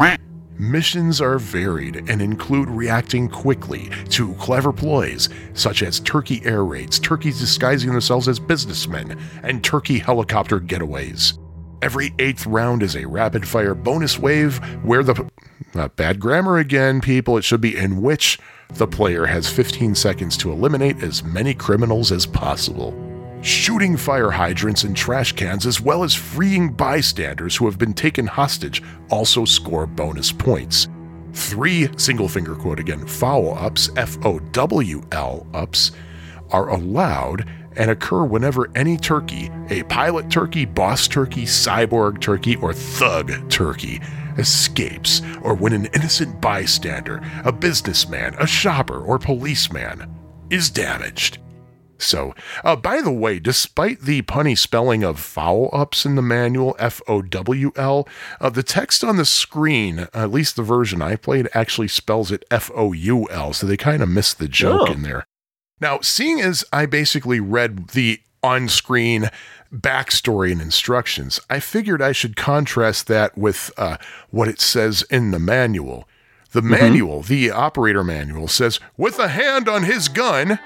Missions are varied and include reacting quickly to clever ploys such as turkey air raids, turkeys disguising themselves as businessmen, and turkey helicopter getaways. Every eighth round is a rapid fire bonus wave where the. Uh, bad grammar again, people. It should be in which the player has 15 seconds to eliminate as many criminals as possible. Shooting fire hydrants and trash cans, as well as freeing bystanders who have been taken hostage, also score bonus points. Three single finger quote again, foul ups, F O W L ups, are allowed and occur whenever any turkey, a pilot turkey, boss turkey, cyborg turkey, or thug turkey, escapes, or when an innocent bystander, a businessman, a shopper, or policeman is damaged. So, uh, by the way, despite the punny spelling of foul ups in the manual, F O W L, uh, the text on the screen, at least the version I played, actually spells it F O U L. So they kind of missed the joke Oh. in there. Now, seeing as I basically read the on screen backstory and instructions, I figured I should contrast that with uh, what it says in the manual. The manual, the operator manual, says with a hand on his gun,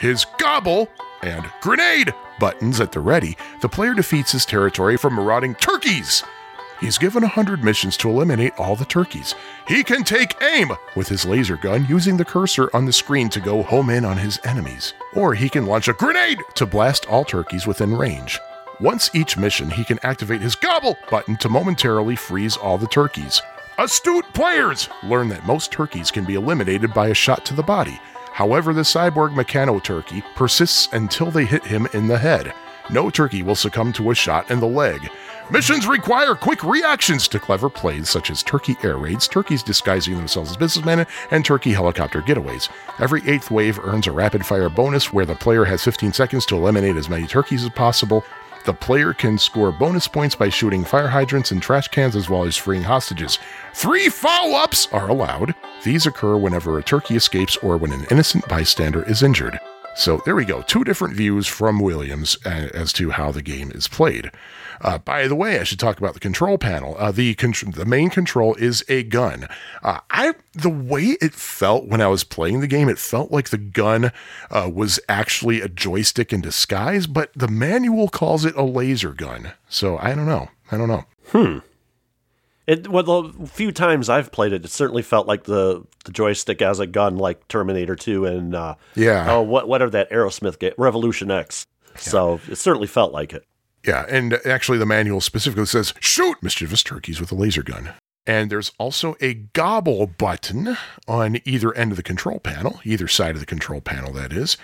his gobble, and grenade buttons at the ready, the player defeats his territory from marauding turkeys. He's given 100 missions to eliminate all the turkeys. He can take aim with his laser gun using the cursor on the screen to go home in on his enemies. Or he can launch a grenade to blast all turkeys within range. Once each mission, he can activate his gobble button to momentarily freeze all the turkeys. Astute players learn that most turkeys can be eliminated by a shot to the body. However, the cyborg mechano turkey persists until they hit him in the head. No turkey will succumb to a shot in the leg. Missions require quick reactions to clever plays such as turkey air raids, turkeys disguising themselves as businessmen, and turkey helicopter getaways. Every eighth wave earns a rapid fire bonus where the player has 15 seconds to eliminate as many turkeys as possible. The player can score bonus points by shooting fire hydrants and trash cans as well as freeing hostages. Three follow ups are allowed. These occur whenever a turkey escapes or when an innocent bystander is injured. So there we go. Two different views from Williams uh, as to how the game is played. Uh, by the way, I should talk about the control panel. Uh, the con- the main control is a gun. Uh, I the way it felt when I was playing the game, it felt like the gun uh, was actually a joystick in disguise, but the manual calls it a laser gun. So I don't know. I don't know. Hmm. It well, the few times I've played it, it certainly felt like the, the joystick as a gun, like Terminator Two and uh, Yeah. oh, what what are that Aerosmith game, Revolution X. So it certainly felt like it. Yeah, and actually, the manual specifically says shoot mischievous turkeys with a laser gun. And there's also a gobble button on either end of the control panel, either side of the control panel, that is.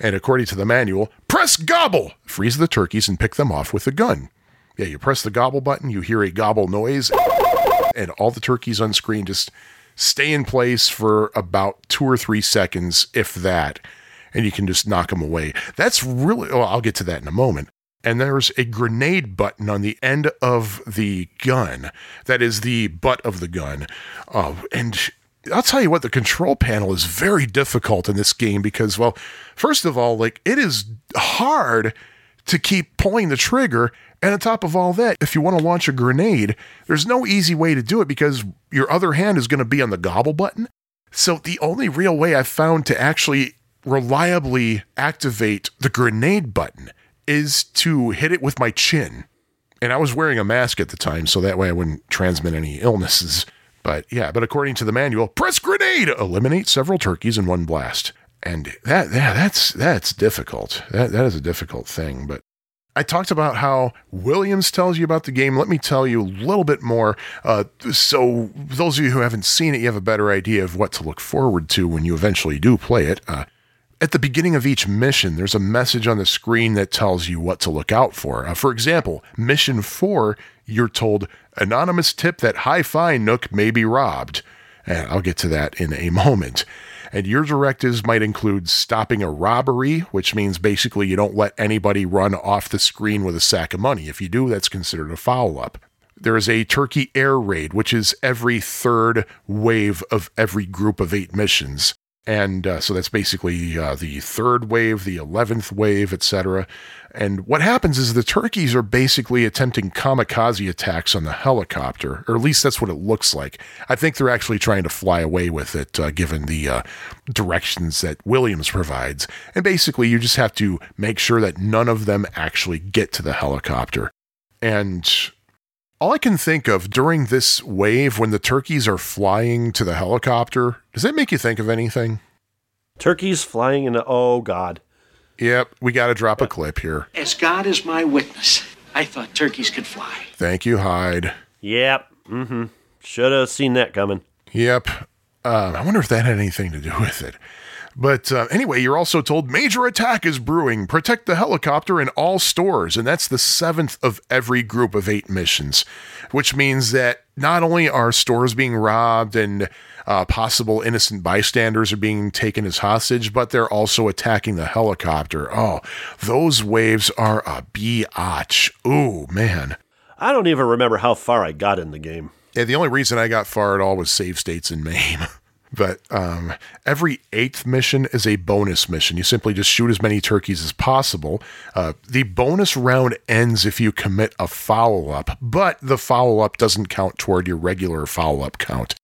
And according to the manual, press gobble, freeze the turkeys and pick them off with a gun. Yeah, you press the gobble button, you hear a gobble noise, and all the turkeys on screen just stay in place for about two or three seconds, if that, and you can just knock them away. That's really, oh, I'll get to that in a moment. And there's a grenade button on the end of the gun. That is the butt of the gun. Oh, and I'll tell you what, the control panel is very difficult in this game because, well, first of all, like it is hard to keep pulling the trigger. And on top of all that, if you want to launch a grenade, there's no easy way to do it because your other hand is going to be on the gobble button. So the only real way I've found to actually reliably activate the grenade button is to hit it with my chin. And I was wearing a mask at the time, so that way I wouldn't transmit any illnesses. But yeah, but according to the manual, press grenade, eliminate several turkeys in one blast. And that yeah, that's that's difficult. That that is a difficult thing. But I talked about how Williams tells you about the game. Let me tell you a little bit more. Uh, so, those of you who haven't seen it, you have a better idea of what to look forward to when you eventually do play it. Uh, at the beginning of each mission, there's a message on the screen that tells you what to look out for. Uh, for example, Mission 4, you're told, Anonymous tip that Hi Fi Nook may be robbed. And I'll get to that in a [LAUGHS] moment. And your directives might include stopping a robbery, which means basically you don't let anybody run off the screen with a sack of money. If you do, that's considered a foul up. There is a Turkey air raid, which is every third wave of every group of eight missions. And uh, so that's basically uh, the third wave, the 11th wave, etc. And what happens is the turkeys are basically attempting kamikaze attacks on the helicopter, or at least that's what it looks like. I think they're actually trying to fly away with it, uh, given the uh, directions that Williams provides. And basically, you just have to make sure that none of them actually get to the helicopter. And all I can think of during this wave when the turkeys are flying to the helicopter, does that make you think of anything? Turkeys flying in. A, oh God. Yep, we got to drop a clip here. As God is my witness, I thought turkeys could fly. Thank you, Hyde. Yep. Mm-hmm. Should have seen that coming. Yep. Um, I wonder if that had anything to do with it. But uh, anyway, you're also told major attack is brewing. Protect the helicopter in all stores. And that's the seventh of every group of eight missions, which means that not only are stores being robbed and uh, possible innocent bystanders are being taken as hostage, but they're also attacking the helicopter. Oh, those waves are a biatch. Ooh, man. I don't even remember how far I got in the game. Yeah, the only reason I got far at all was save states and MAME. [LAUGHS] But um, every eighth mission is a bonus mission. You simply just shoot as many turkeys as possible. Uh, the bonus round ends if you commit a follow up, but the follow up doesn't count toward your regular follow up count.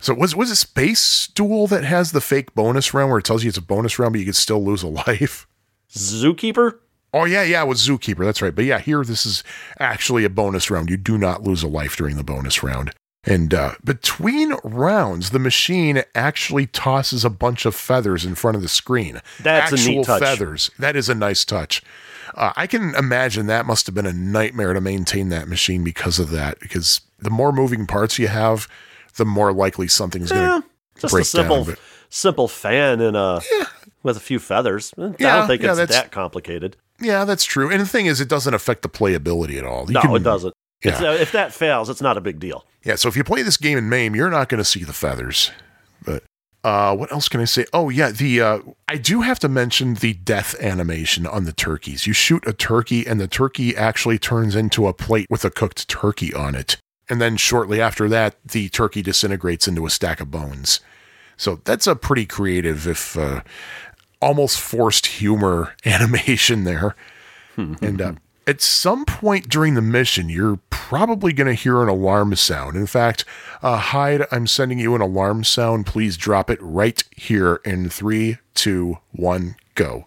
So was was it Space Duel that has the fake bonus round where it tells you it's a bonus round, but you could still lose a [LAUGHS] life? Zookeeper? Oh yeah, yeah, it was Zookeeper. That's right. But yeah, here this is actually a bonus round. You do not lose a life during the bonus round. And uh, between rounds, the machine actually tosses a bunch of feathers in front of the screen. That's a Actual neat touch. feathers. That is a nice touch. Uh, I can imagine that must have been a nightmare to maintain that machine because of that. Because the more moving parts you have, the more likely something's Yeah, going to be. just break a simple, down. But simple fan and a with a few feathers. I Yeah, don't think yeah, it's that complicated. yeah, that's true. And the thing is, it doesn't affect the playability at all. You No, can- it doesn't. Yeah. uh, if that fails, it's not a big deal. Yeah, so if you play this game in MAME, you're not going to see the feathers. But uh, what else can I say? Oh yeah, the uh, I do have to mention the death animation on the turkeys. You shoot a turkey, and the turkey actually turns into a plate with a cooked turkey on it. And then shortly after that, the turkey disintegrates into a stack of bones. So that's a pretty creative, if uh, almost forced humor [LAUGHS] animation there. and uh, at some point during the mission, you're probably going to hear an alarm sound. In fact, uh, Hyde, I'm sending you an alarm sound. Please drop it right here in three, two, one, go.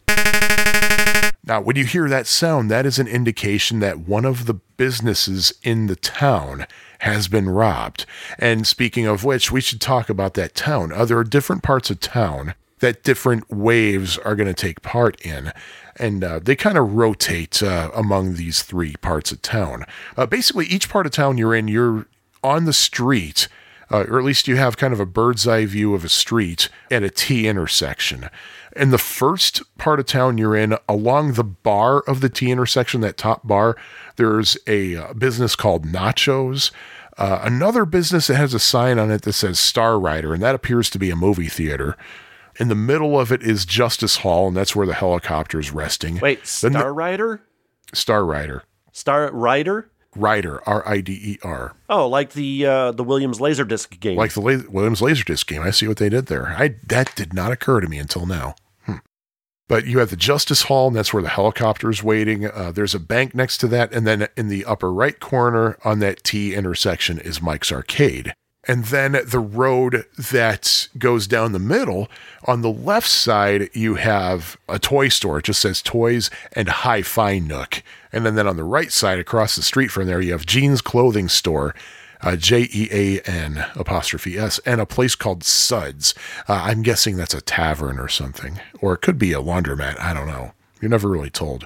Now, when you hear that sound, that is an indication that one of the businesses in the town has been robbed. And speaking of which, we should talk about that town. Uh, there are different parts of town that different waves are going to take part in. And uh, they kind of rotate uh, among these three parts of town. Uh, basically, each part of town you're in, you're on the street uh, or at least you have kind of a bird's eye view of a street at a T intersection. In the first part of town you're in, along the bar of the T intersection, that top bar, there's a uh, business called Nachos. Uh, another business that has a sign on it that says Star Rider, and that appears to be a movie theater. In the middle of it is Justice Hall, and that's where the helicopter is resting. Wait, The Star Rider? Star Rider. Star Rider? Rider, R I D E R. Oh, like the uh, the Williams Laserdisc game. like the La- Williams Laserdisc game. I see what they did there. I that did not occur to me until now. Hmm. But you have the Justice Hall, and that's where the helicopter is waiting. Uh, there's a bank next to that, and then in the upper right corner on that T intersection is Mike's Arcade. And then the road that goes down the middle, on the left side, you have a toy store. It just says Toys and Hi Fi Nook. And then, then on the right side, across the street from there, you have Jean's Clothing Store, uh, J E A N apostrophe S, and a place called Suds. Uh, I'm guessing that's a tavern or something, or it could be a laundromat. I don't know. You're never really told.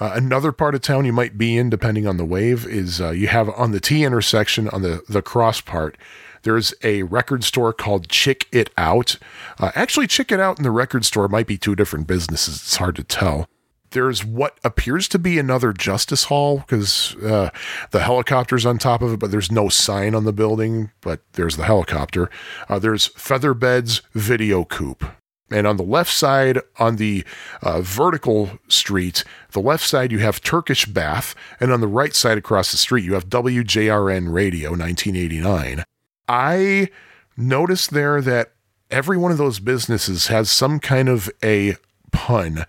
Uh, another part of town you might be in, depending on the wave, is uh, you have on the T intersection, on the, the cross part, there's a record store called Chick It Out. Uh, actually, Chick It Out and the record store might be two different businesses. It's hard to tell. There's what appears to be another Justice Hall because uh, the helicopter's on top of it, but there's no sign on the building. But there's the helicopter. Uh, there's Featherbed's Video Coop. And on the left side, on the uh, vertical street, the left side, you have Turkish Bath. And on the right side across the street, you have WJRN Radio 1989. I noticed there that every one of those businesses has some kind of a pun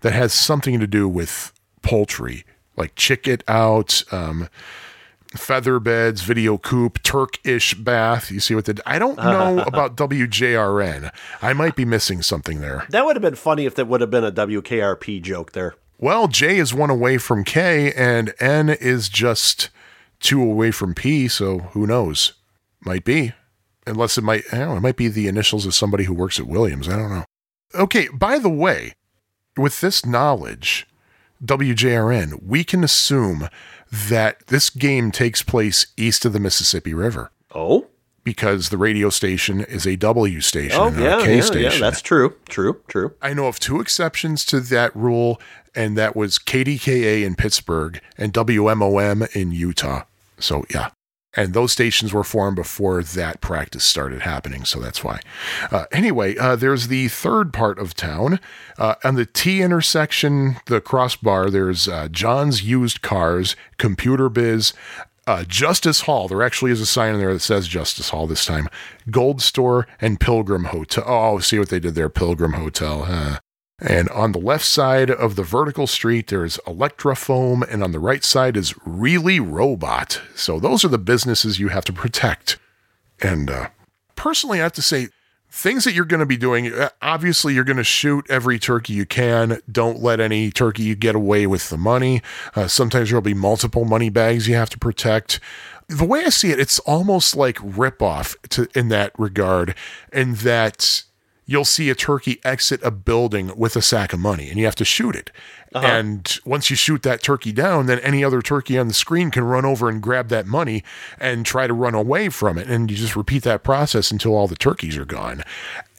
that has something to do with poultry, like Chick It Out, um, Feather Beds, Video Coop, Turkish Bath. You see what the I don't know [LAUGHS] about WJRN. I might be missing something there. that would have been funny if that would have been a WKRP joke there. Well, J is one away from K, and N is just two away from P. So who knows? Might be, unless it might. I don't know, it might be the initials of somebody who works at Williams. I don't know. Okay. By the way, with this knowledge, WJRN, we can assume that this game takes place east of the Mississippi River Oh? because the radio station is a W station Oh, yeah, a K yeah, station. yeah. That's true. True, true. I know of two exceptions to that rule, and that was KDKA in Pittsburgh and WMOM in Utah. So, yeah. And those stations were formed before that practice started happening, so that's why. Uh, anyway, uh, there's the third part of town. Uh, on the T intersection, the crossbar, there's uh, John's Used Cars, Computer Biz, uh, Justice Hall. There actually is a sign in there that says Justice Hall this time. Gold Store and Pilgrim Hotel. Oh, see what they did there, Pilgrim Hotel. And on the left side of the vertical street, there's Electrofoam, and on the right side is Really Robot. So those are the businesses you have to protect. And uh, personally, I have to say, things that you're going to be doing uh, obviously you're going to shoot every turkey you can don't let any turkey get away with the money uh, sometimes there'll be multiple money bags you have to protect the way i see it it's almost like rip off to in that regard in that you'll see a turkey exit a building with a sack of money and you have to shoot it. Uh-huh. And once you shoot that turkey down then any other turkey on the screen can run over and grab that money and try to run away from it. And you just repeat that process until all the turkeys are gone.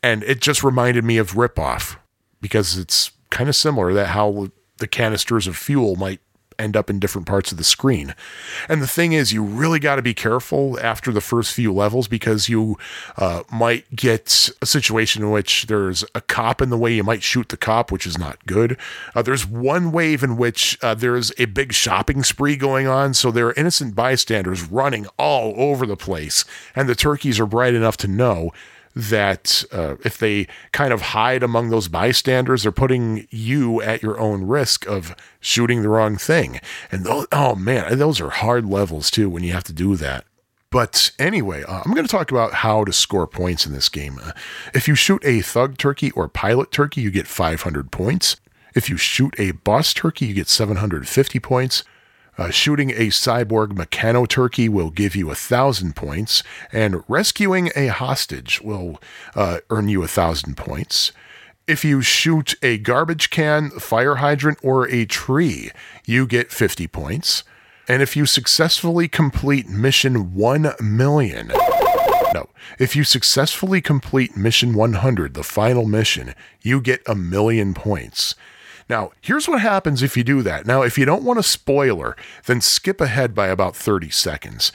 And it just reminded me of ripoff because it's kind of similar that how the canisters of fuel might end up in different parts of the screen. And the thing is, you really got to be careful after the first few levels because you uh, might get a situation in which there's a cop in the way. You might shoot the cop, which is not good. Uh, there's one wave in which uh, there's a big shopping spree going on. So there are innocent bystanders running all over the place. And the turkeys are bright enough to know that uh, if they kind of hide among those bystanders, they're putting you at your own risk of shooting the wrong thing. And those, oh man, those are hard levels too when you have to do that. But anyway, uh, I'm going to talk about how to score points in this game. Uh, if you shoot a thug turkey or pilot turkey, you get 500 points. If you shoot a boss turkey, you get 750 points. Uh, shooting a cyborg mechano turkey will give you a thousand points, and rescuing a hostage will uh, earn you a thousand points. If you shoot a garbage can, fire hydrant, or a tree, you get 50 points. And if you successfully complete mission 1 million, no, if you successfully complete mission 100, the final mission, you get a million points. Now, here's what happens if you do that. Now, if you don't want a spoiler, then skip ahead by about 30 seconds.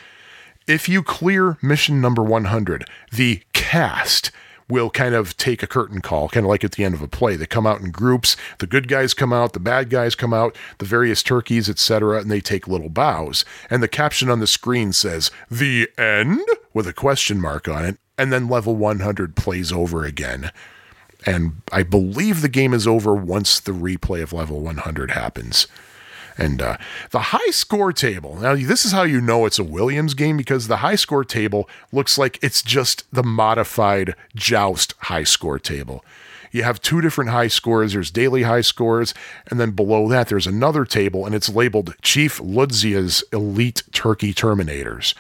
If you clear mission number 100, the cast will kind of take a curtain call, kind of like at the end of a play. They come out in groups. The good guys come out, the bad guys come out, the various turkeys, etc., and they take little bows. And the caption on the screen says, "The end?" with a question mark on it, and then level 100 plays over again. And I believe the game is over once the replay of level 100 happens. And uh, the high score table. Now, this is how you know it's a Williams game because the high score table looks like it's just the modified Joust high score table. You have two different high scores. There's daily high scores, and then below that, there's another table, and it's labeled Chief Ludzia's Elite Turkey Terminators.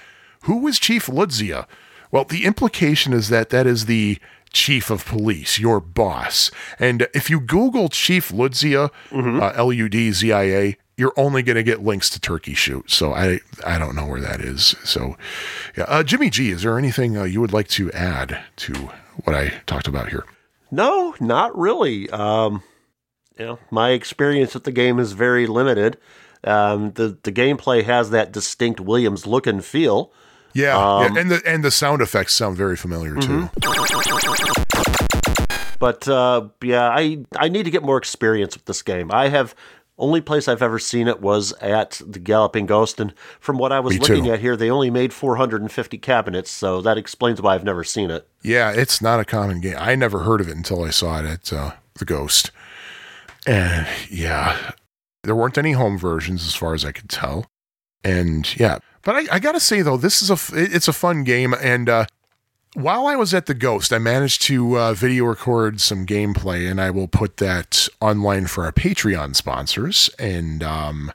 Who is Chief Ludzia? Well, the implication is that that is the chief of police, your boss. And if you Google Chief Ludzia, uh, L U D Z I A, you're only going to get links to Turkey Shoot. So I I don't know where that is. So, yeah, uh, Jimmy G, is there anything uh, you would like to add to what I talked about here? No, not really. Um, you know, my experience with the game is very limited. Um, the the gameplay has that distinct Williams look and feel. Yeah, yeah, and the and the sound effects sound very familiar too. But uh, yeah, I I need to get more experience with this game. I have only place I've ever seen it was at the Galloping Ghost, and from what I was Me looking too. at here, they only made 450 cabinets, so that explains why I've never seen it. Yeah, it's not a common game. I never heard of it until I saw it at uh, the Ghost. And yeah, there weren't any home versions as far as I could tell. And yeah, but I, I gotta say though, this is a it's a fun game. And uh, while I was at the Ghost, I managed to uh, video record some gameplay, and I will put that online for our Patreon sponsors. And um,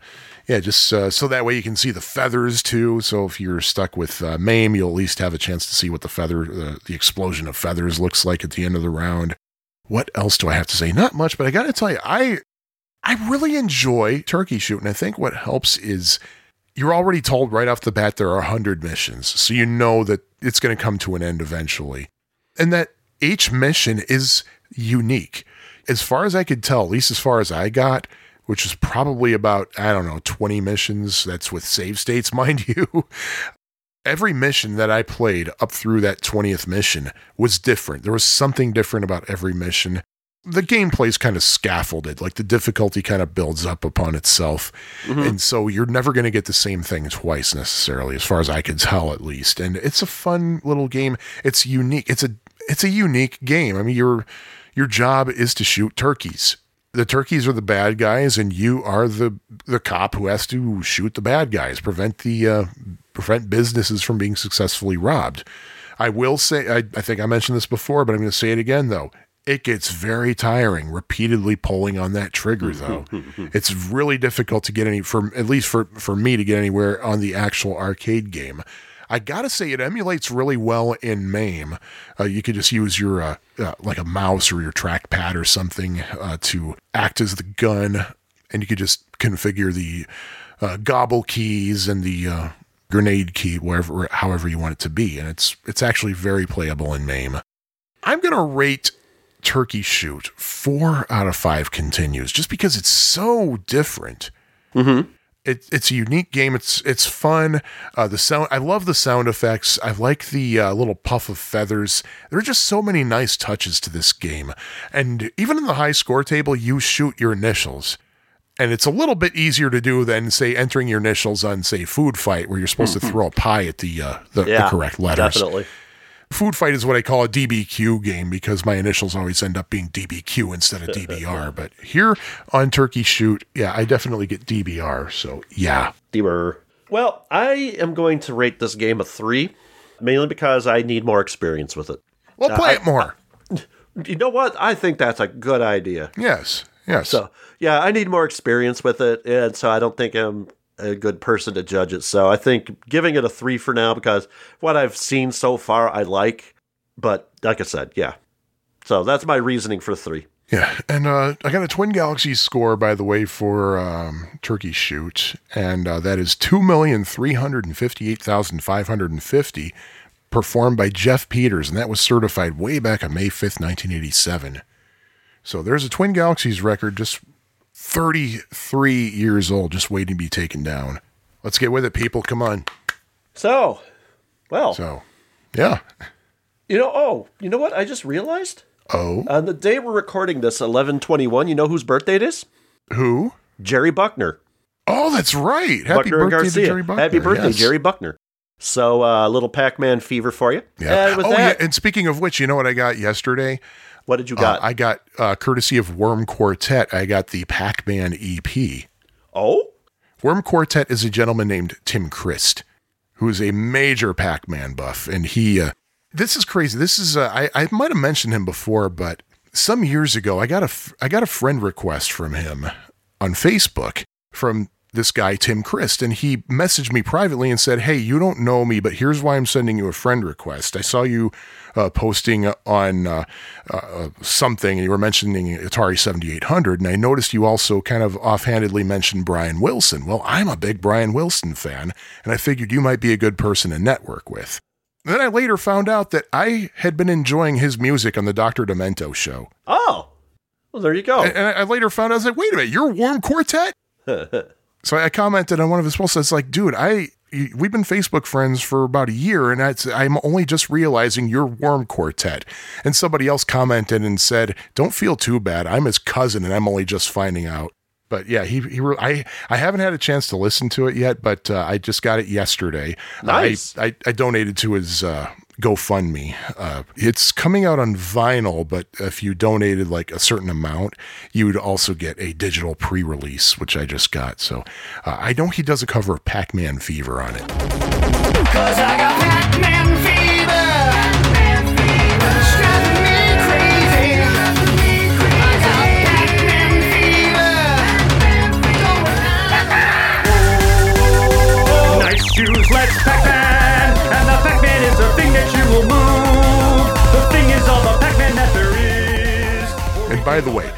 yeah, just uh, so that way you can see the feathers too. So if you're stuck with uh, Mame, you'll at least have a chance to see what the feather, uh, the explosion of feathers looks like at the end of the round. What else do I have to say? Not much, but I got to tell you, I I really enjoy turkey shoot, and I think what helps is you're already told right off the bat there are 100 missions, so you know that it's going to come to an end eventually. And that each mission is unique. As far as I could tell, at least as far as I got, which is probably about, I don't know, 20 missions. That's with save states, [LAUGHS] mind you. Every mission that I played up through that 20th mission was different. There was something different about every mission the gameplay's kind of scaffolded like the difficulty kind of builds up upon itself. And so you're never going to get the same thing twice necessarily as far as i can tell at least. And it's a fun little game. It's unique. It's a it's a unique game. I mean your your job is to shoot turkeys. The turkeys are the bad guys and you are the the cop who has to shoot the bad guys prevent the uh, prevent businesses from being successfully robbed. I will say, I, I think I mentioned this before, but I'm going to say it again though. It gets very tiring repeatedly pulling on that trigger [LAUGHS] though. it's really difficult to get any for at least for for me to get anywhere on the actual arcade game. I gotta say, it emulates really well in MAME. Uh, you could just use your uh, uh, like a mouse or your trackpad or something uh, to act as the gun, and you could just configure the uh, gobble keys and the uh, grenade key wherever, however you want it to be, and it's it's actually very playable in MAME. I'm gonna rate Turkey Shoot four out of five continues, just because it's so different it, it's a unique game. It's it's fun. Uh, the sound I love the sound effects. I like the uh, little puff of feathers. There are just so many nice touches to this game. And even in the high score table, you shoot your initials. And it's a little bit easier to do than say entering your initials on say Food Fight, where you're supposed to throw a pie at the uh, the, the correct letters. Definitely. Food Fight is what I call a DBQ game because my initials always end up being DBQ instead of DBR. But here on Turkey Shoot, yeah, I definitely get DBR. So yeah, Deemer. Well, I am going to rate this game a three, mainly because I need more experience with it. well, play it more. [LAUGHS] You know what? I think that's a good idea. Yes, yes. So, yeah, I need more experience with it, and so I don't think I'm a good person to judge it. So I think giving it a three for now because what I've seen so far I like, but like I said, yeah. So that's my reasoning for three. Yeah, and uh, I got a Twin Galaxies score, by the way, for um, Turkey Shoot, and uh, that is 2,358,550, performed by Jeff Peters, and that was certified way back on May 5th, 1987. So there's a Twin Galaxies record, just 33 years old, just waiting to be taken down. Let's get with it, people. Come on. So, well, So, yeah. you know, oh, you know what? I just realized Oh, on the day we're recording this, eleven twenty one. You know whose birthday it is? who? Jerry Buckner. Oh, that's right. Happy Buckner birthday to Garcia. Jerry Buckner. Happy birthday, Yes. Jerry Buckner. So, uh, little Pac-Man fever for you. Yeah. And oh, that, yeah. And speaking of which, you know what I got yesterday? What did you Uh, got? I got, uh, courtesy of Worm Quartet, I got the Pac Man EP. oh, Worm Quartet is a gentleman named Tim Crist, who is a major Pac Man buff. And he, uh, this is crazy. This is, uh, I, I might have mentioned him before, but some years ago, I got a, f- I got a friend request from him on Facebook from this guy, Tim Crist. And he messaged me privately and said, Hey, you don't know me, but here's why I'm sending you a friend request. I saw you uh, posting on uh, uh, something and you were mentioning Atari 7800. And I noticed you also kind of offhandedly mentioned Brian Wilson. Well, I'm a big Brian Wilson fan, and I figured you might be a good person to network with. Then I later found out that I had been enjoying his music on the Dr. Demento show. oh, well, there you go. And I I later found out, I was like, wait a minute, you're Worm Quartet? [LAUGHS] so I commented on one of his posts. It's like, dude, I we've been Facebook friends for about a year, and I'm only just realizing you're Worm Quartet. And somebody else commented and said, "Don't feel too bad. I'm his cousin, and I'm only just finding out." But yeah, he he re- I I haven't had a chance to listen to it yet, but uh, I just got it yesterday. Nice. I I, I donated to his uh, GoFundMe. Uh, it's coming out on vinyl, but if you donated like a certain amount, you would also get a digital pre-release, which I just got. So uh, I know he does a cover of Pac-Man Fever on it. By the way,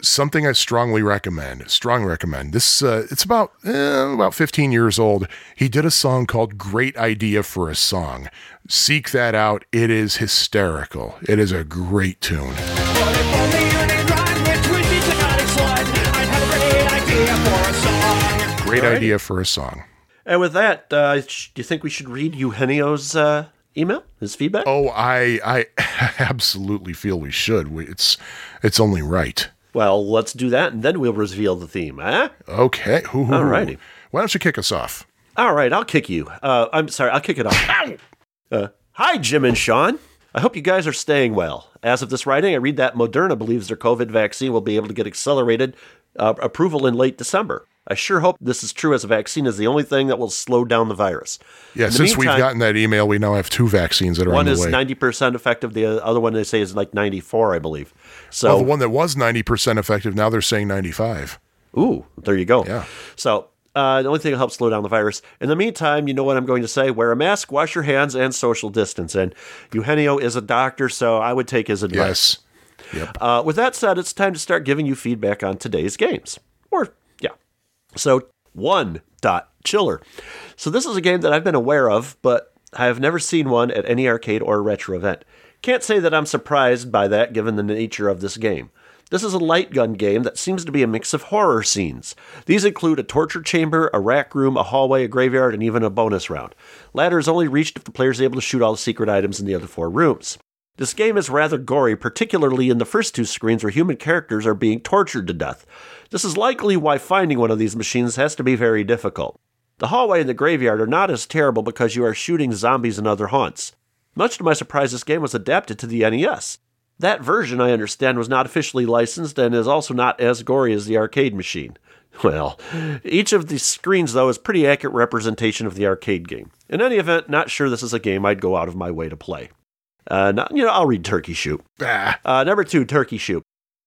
something I strongly recommend, strong recommend. This uh, it's about eh, about 15 years old. He did a song called "Great Idea for a Song." Seek that out. It is hysterical. It is a great tune. But if only you did rhyme with Twitchy Psychotic Slide, I'd have a great idea for a song. Idea for a song. and with that, uh, do you think we should read Eugenio's uh, email, his feedback? Oh, I I [LAUGHS] absolutely feel we should. We, it's it's only right. Well, let's do that, and then we'll reveal the theme, huh? Okay. Hoo, hoo. Alrighty. Why don't you kick us off? All right, I'll kick you. Uh, I'm sorry, I'll kick it off. Uh, hi, Jim and Sean. I hope you guys are staying well. As of this writing, I read that Moderna believes their COVID vaccine will be able to get accelerated uh, approval in late December. I sure hope this is true as a vaccine is the only thing that will slow down the virus. Yeah, the since we've gotten that email, we now have two vaccines that are One on the is ninety percent effective. The other one they say is like ninety four, I believe. So well, the one that was 90% effective, now they're saying 95. Ooh, there you go. Yeah. So uh, the only thing that helps slow down the virus. In the meantime, you know what I'm going to say: wear a mask, wash your hands, and social distance. And Eugenio is a doctor, so I would take his advice. Yes. Yep. Uh, with that said, it's time to start giving you feedback on today's games. Or. So one dot chiller. So this is a game that I've been aware of, but I have never seen one at any arcade or retro event. Can't say that I'm surprised by that given the nature of this game. This is a light gun game that seems to be a mix of horror scenes. These include a torture chamber, a rack room, a hallway, a graveyard, and even a bonus round. Ladder is only reached if the player is able to shoot all the secret items in the other four rooms. This game is rather gory, particularly in the first two screens where human characters are being tortured to death. This is likely why finding one of these machines has to be very difficult. The hallway and the graveyard are not as terrible because you are shooting zombies and other haunts. Much to my surprise, this game was adapted to the NES. That version, I understand, was not officially licensed and is also not as gory as the arcade machine. [LAUGHS] Well, each of the screens, though, is pretty accurate representation of the arcade game. In any event, not sure this is a game I'd go out of my way to play. Uh, not, you know, I'll read Turkey Shoot. Ah, Uh, number two, Turkey Shoot.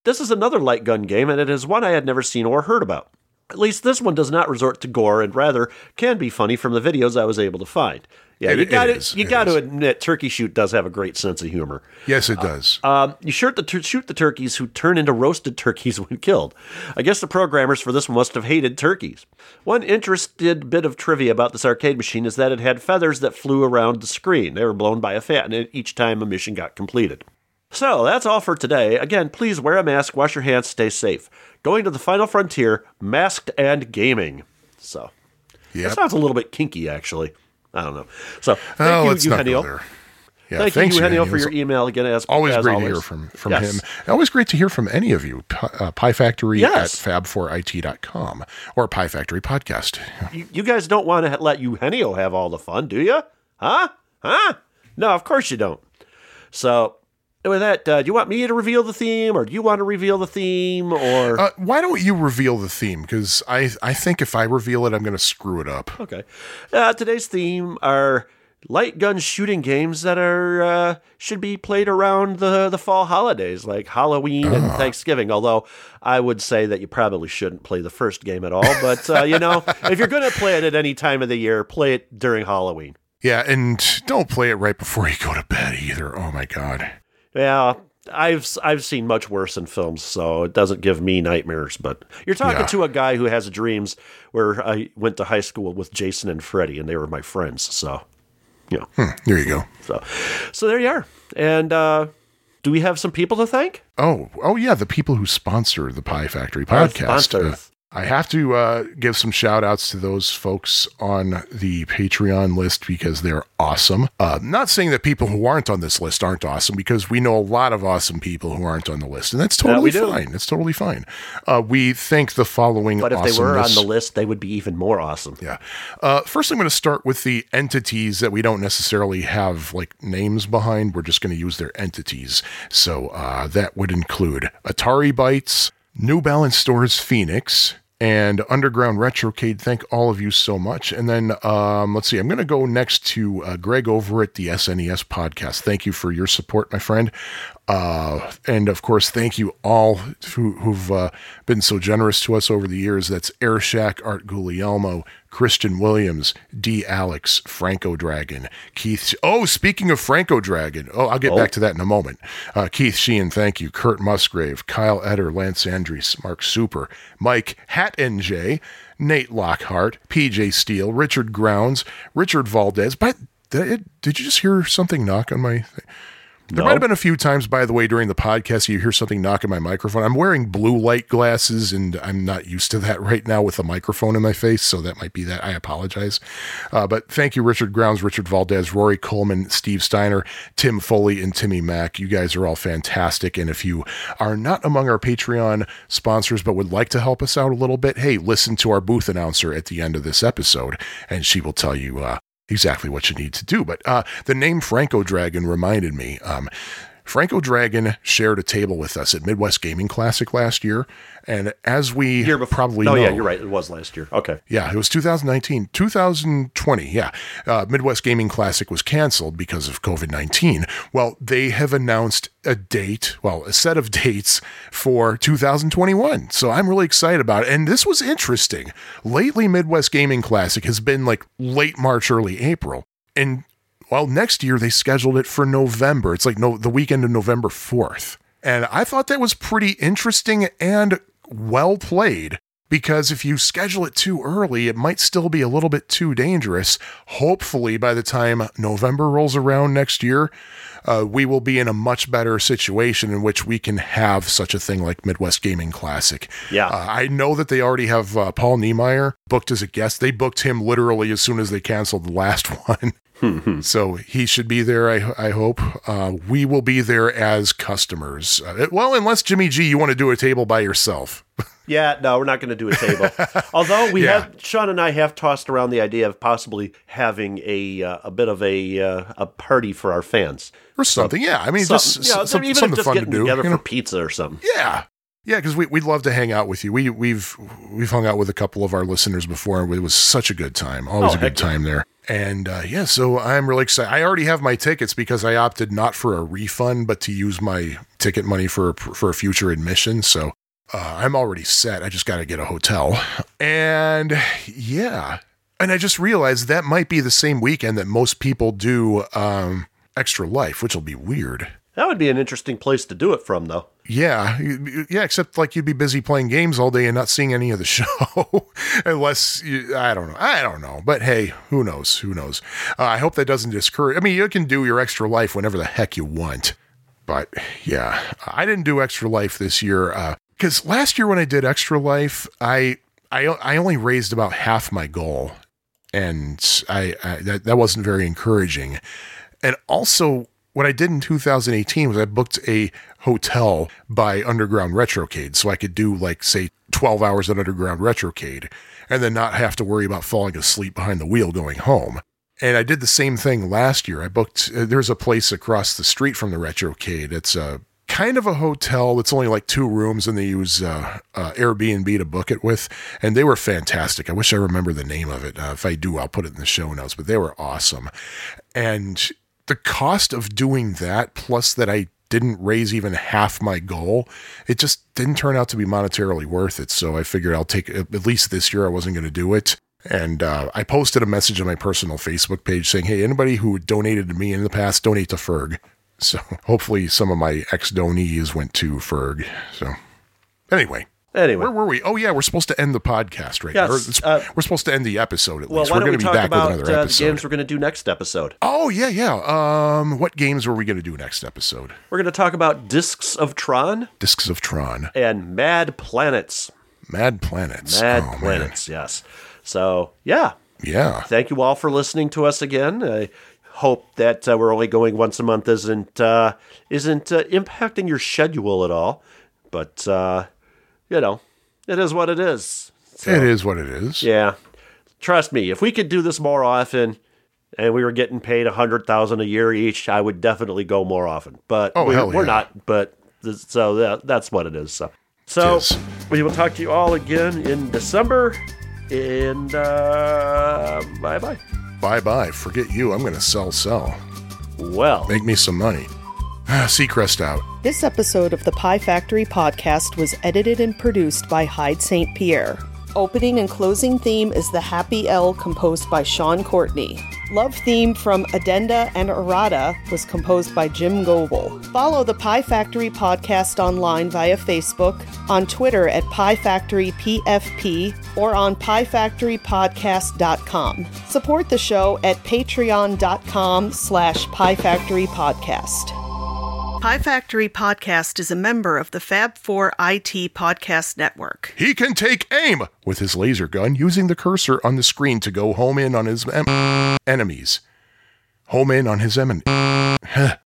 This is another light gun game, and it is one I had never seen or heard about. At least this one does not resort to gore, and rather can be funny from the videos I was able to find. Yeah, It- you it got is, to you it got to admit, Turkey Shoot does have a great sense of humor. yes, it does. Um, you shoot the, tur- shoot the turkeys who turn into roasted turkeys [LAUGHS] when killed. I guess the programmers for this must have hated turkeys. One interested bit of trivia about this arcade machine is that it had feathers that flew around the screen. They were blown by a fan each time a mission got completed. So that's all for today. Again, please wear a mask, wash your hands, stay safe. Going to the final frontier, masked and gaming. So Yep. that sounds a little bit kinky, actually. I don't know. So thank oh, you, Eugenio. Yeah, Thank thanks, you, Eugenio, for your email again. As Always as great always. to hear from from Yes. him. Always great to hear from any of you. Uh, Pie Factory Yes. at fab4it.com or Pie Factory Podcast. You, you guys don't want to let Eugenio have all the fun, do you? Huh? Huh? No, of course you don't. So, with that, uh, do you want me to reveal the theme, or do you want to reveal the theme, or Uh, why don't you reveal the theme? Because I, I think if I reveal it, I'm going to screw it up. okay? Uh, today's theme are light gun shooting games that are uh, should be played around the the fall holidays, like Halloween and Thanksgiving. Although I would say that you probably shouldn't play the first game at all. But uh, you know, [LAUGHS] if you're going to play it at any time of the year, play it during Halloween. Yeah, and don't play it right before you go to bed either. Oh my god. Yeah, I've I've seen much worse in films, so it doesn't give me nightmares. But you're talking Yeah. to a guy who has dreams where I went to high school with Jason and Freddie, and they were my friends. So, yeah, know, There you go. so so there you are. And uh, do we have some people to thank? Oh, oh yeah, the people who sponsor the Pie Factory podcast. Uh, I have to uh, give some shout outs to those folks on the Patreon list because they're awesome. Uh, not saying that people who aren't on this list aren't awesome because we know a lot of awesome people who aren't on the list, and that's totally do. fine. It's totally fine. Uh, we thank the following But if they were on the list, they would be even more awesome. yeah. Uh, first, I'm going to start with the entities that we don't necessarily have like names behind. We're just going to use their entities. So uh, that would include Atari Bytes, New Balance Stores Phoenix, and Underground Retrocade. Thank all of you so much. And then um, let's see, I'm going to go next to uh, Greg over at the SNES podcast. Thank you for your support, my friend. Uh, and of course, thank you all who, who've uh, been so generous to us over the years. That's Airshack, Art Guglielmo, Christian Williams, D. Alex, Franco Dragon, Keith. Oh, speaking of Franco Dragon, oh, I'll get back to that in a moment. Uh, Keith Sheehan, thank you. Kurt Musgrave, Kyle Eder, Lance Andries, Mark Super, Mike Hat NJ, Nate Lockhart, PJ Steele, Richard Grounds, Richard Valdez. But did, did you just hear something knock on my thing? There might have been a few times, by the way, during the podcast, you hear something knock on my microphone. I'm wearing blue light glasses, and I'm not used to that [LAUGHS] right now with a microphone in my face, so that might be that. I apologize. Uh, but thank you, Richard Grounds, Richard Valdez, Rory Coleman, Steve Steiner, Tim Foley, and Timmy Mack. You guys are all fantastic. And if you are not among our Patreon sponsors but would like to help us out a little bit, hey, listen to our booth announcer at the end of this episode, and she will tell you uh, exactly what you need to do. But uh, the name Franco Dragon reminded me. Um, Franco Dragon shared a table with us at Midwest Gaming Classic last year, and as we Year before. probably Oh know, yeah, you're right. It was last year. Okay. yeah, it was 2019, 2020. Yeah, uh, Midwest Gaming Classic was canceled because of COVID 19. Well, they have announced a date, well, a set of dates for 2021. So I'm really excited about it. And this was interesting. Lately, Midwest Gaming Classic has been like late March, early April. And well, next year they scheduled it for November. It's like no, the weekend of November 4th. And I thought that was pretty interesting and well played because if you schedule it too early, it might still be a little bit too dangerous. Hopefully, by the time November rolls around next year, uh, we will be in a much better situation in which we can have such a thing like Midwest Gaming Classic. Yeah. Uh, I know that they already have uh, Paul Niemeyer booked as a guest. They booked him literally as soon as they canceled the last [LAUGHS] one. So he should be there. I, I hope. Uh, we will be there as customers. Uh, well, unless Jimmy G, you want to do a table by yourself. [LAUGHS] Yeah, no, we're not going to do a table. [LAUGHS] Although we Yeah. have, Sean and I have tossed around the idea of possibly having a uh, a bit of a uh, a party for our fans. or something. Yeah, I mean, Something- just know, s- some- even something just fun to do. together you for pizza or something. Yeah, yeah, because we, we'd love to hang out with you. We we've we've hung out with a couple of our listeners before, and it was such a good time. Always Oh, a good yeah. time there. And uh, yeah, so I'm really excited. I already have my tickets because I opted not for a refund, but to use my ticket money for for a future admission. So uh, I'm already set. I just got to get a hotel. And yeah, and I just realized that might be the same weekend that most people do um, Extra Life, which will be weird. That would be an interesting place to do it from, though. Yeah, yeah. Except like you'd be busy playing games all day and not seeing any of the [LAUGHS] show, unless you, I don't know. I don't know. But hey, who knows? Who knows? Uh, I hope that doesn't discourage. I mean, you can do your extra life whenever the heck you want. But yeah, I didn't do extra life this year because last year when I did extra life, I I I only raised about half my goal, and I, I that that wasn't very encouraging. And also, what I did in 2018 was I booked a hotel by Underground Retrocade, so I could do like say 12 hours at Underground Retrocade, and then not have to worry about falling asleep behind the wheel going home. And I did the same thing last year. I booked. Uh, there's a place across the street from the Retrocade. It's a kind of a hotel. that's only like two rooms, and they use uh, uh, Airbnb to book it with. And they were fantastic. I wish I remember the name of it. Uh, if I do, I'll put it in the show notes. But they were awesome. And the cost of doing that, plus that I didn't raise even half my goal, it just didn't turn out to be monetarily worth it. So I figured I'll take at least this year. I wasn't going to do it. And uh, I posted a message on my personal Facebook page saying, "Hey, anybody who donated to me in the past, donate to Ferg." So hopefully, some of my ex donees went to Ferg. So anyway, Anyway, where were we? Oh yeah, we're supposed to end the podcast right Yes, now. Uh, we're supposed to end the episode at well, least. why We're going to be talk back about with another uh, the games we're going to do next episode? Oh yeah, yeah. Um, what games were we going to do next episode? We're going to talk about Discs of Tron Discs of Tron, and Mad Planets. Mad Planets, Mad Oh, man. Planets, yes. So, yeah, Yeah, thank you all for listening to us again. I hope that uh, we're only going once a month isn't uh, isn't uh, impacting your schedule at all. But uh, you know, it is what it is. So, it is what it is. Yeah, trust me. If we could do this more often, and we were getting paid a hundred thousand a year each, I would definitely go more often. But Oh, we, we're yeah. not. But th- so that, that's what it is. So, so is. we will talk to you all again in December. And uh, bye bye. Bye bye. Forget you. I'm going to sell sell. Well, Make me some money. Ah, Seacrest out. This episode of the Pie Factory podcast was edited and produced by Hyde St. Pierre. Opening and closing theme is The Happy L composed by Sean Courtney. Love theme from Addenda and Errata was composed by Jim Goebel. Follow the Pie Factory podcast online via Facebook, on Twitter at Pie Factory PFP, or on piefactorypodcast.com. Support the show at patreon.com slash piefactorypodcast. Pie Factory Podcast is a member of the Fab4 IT Podcast Network. He can take aim with his laser gun using the cursor on the screen to go home in on his em- enemies. Home in on his em- [LAUGHS]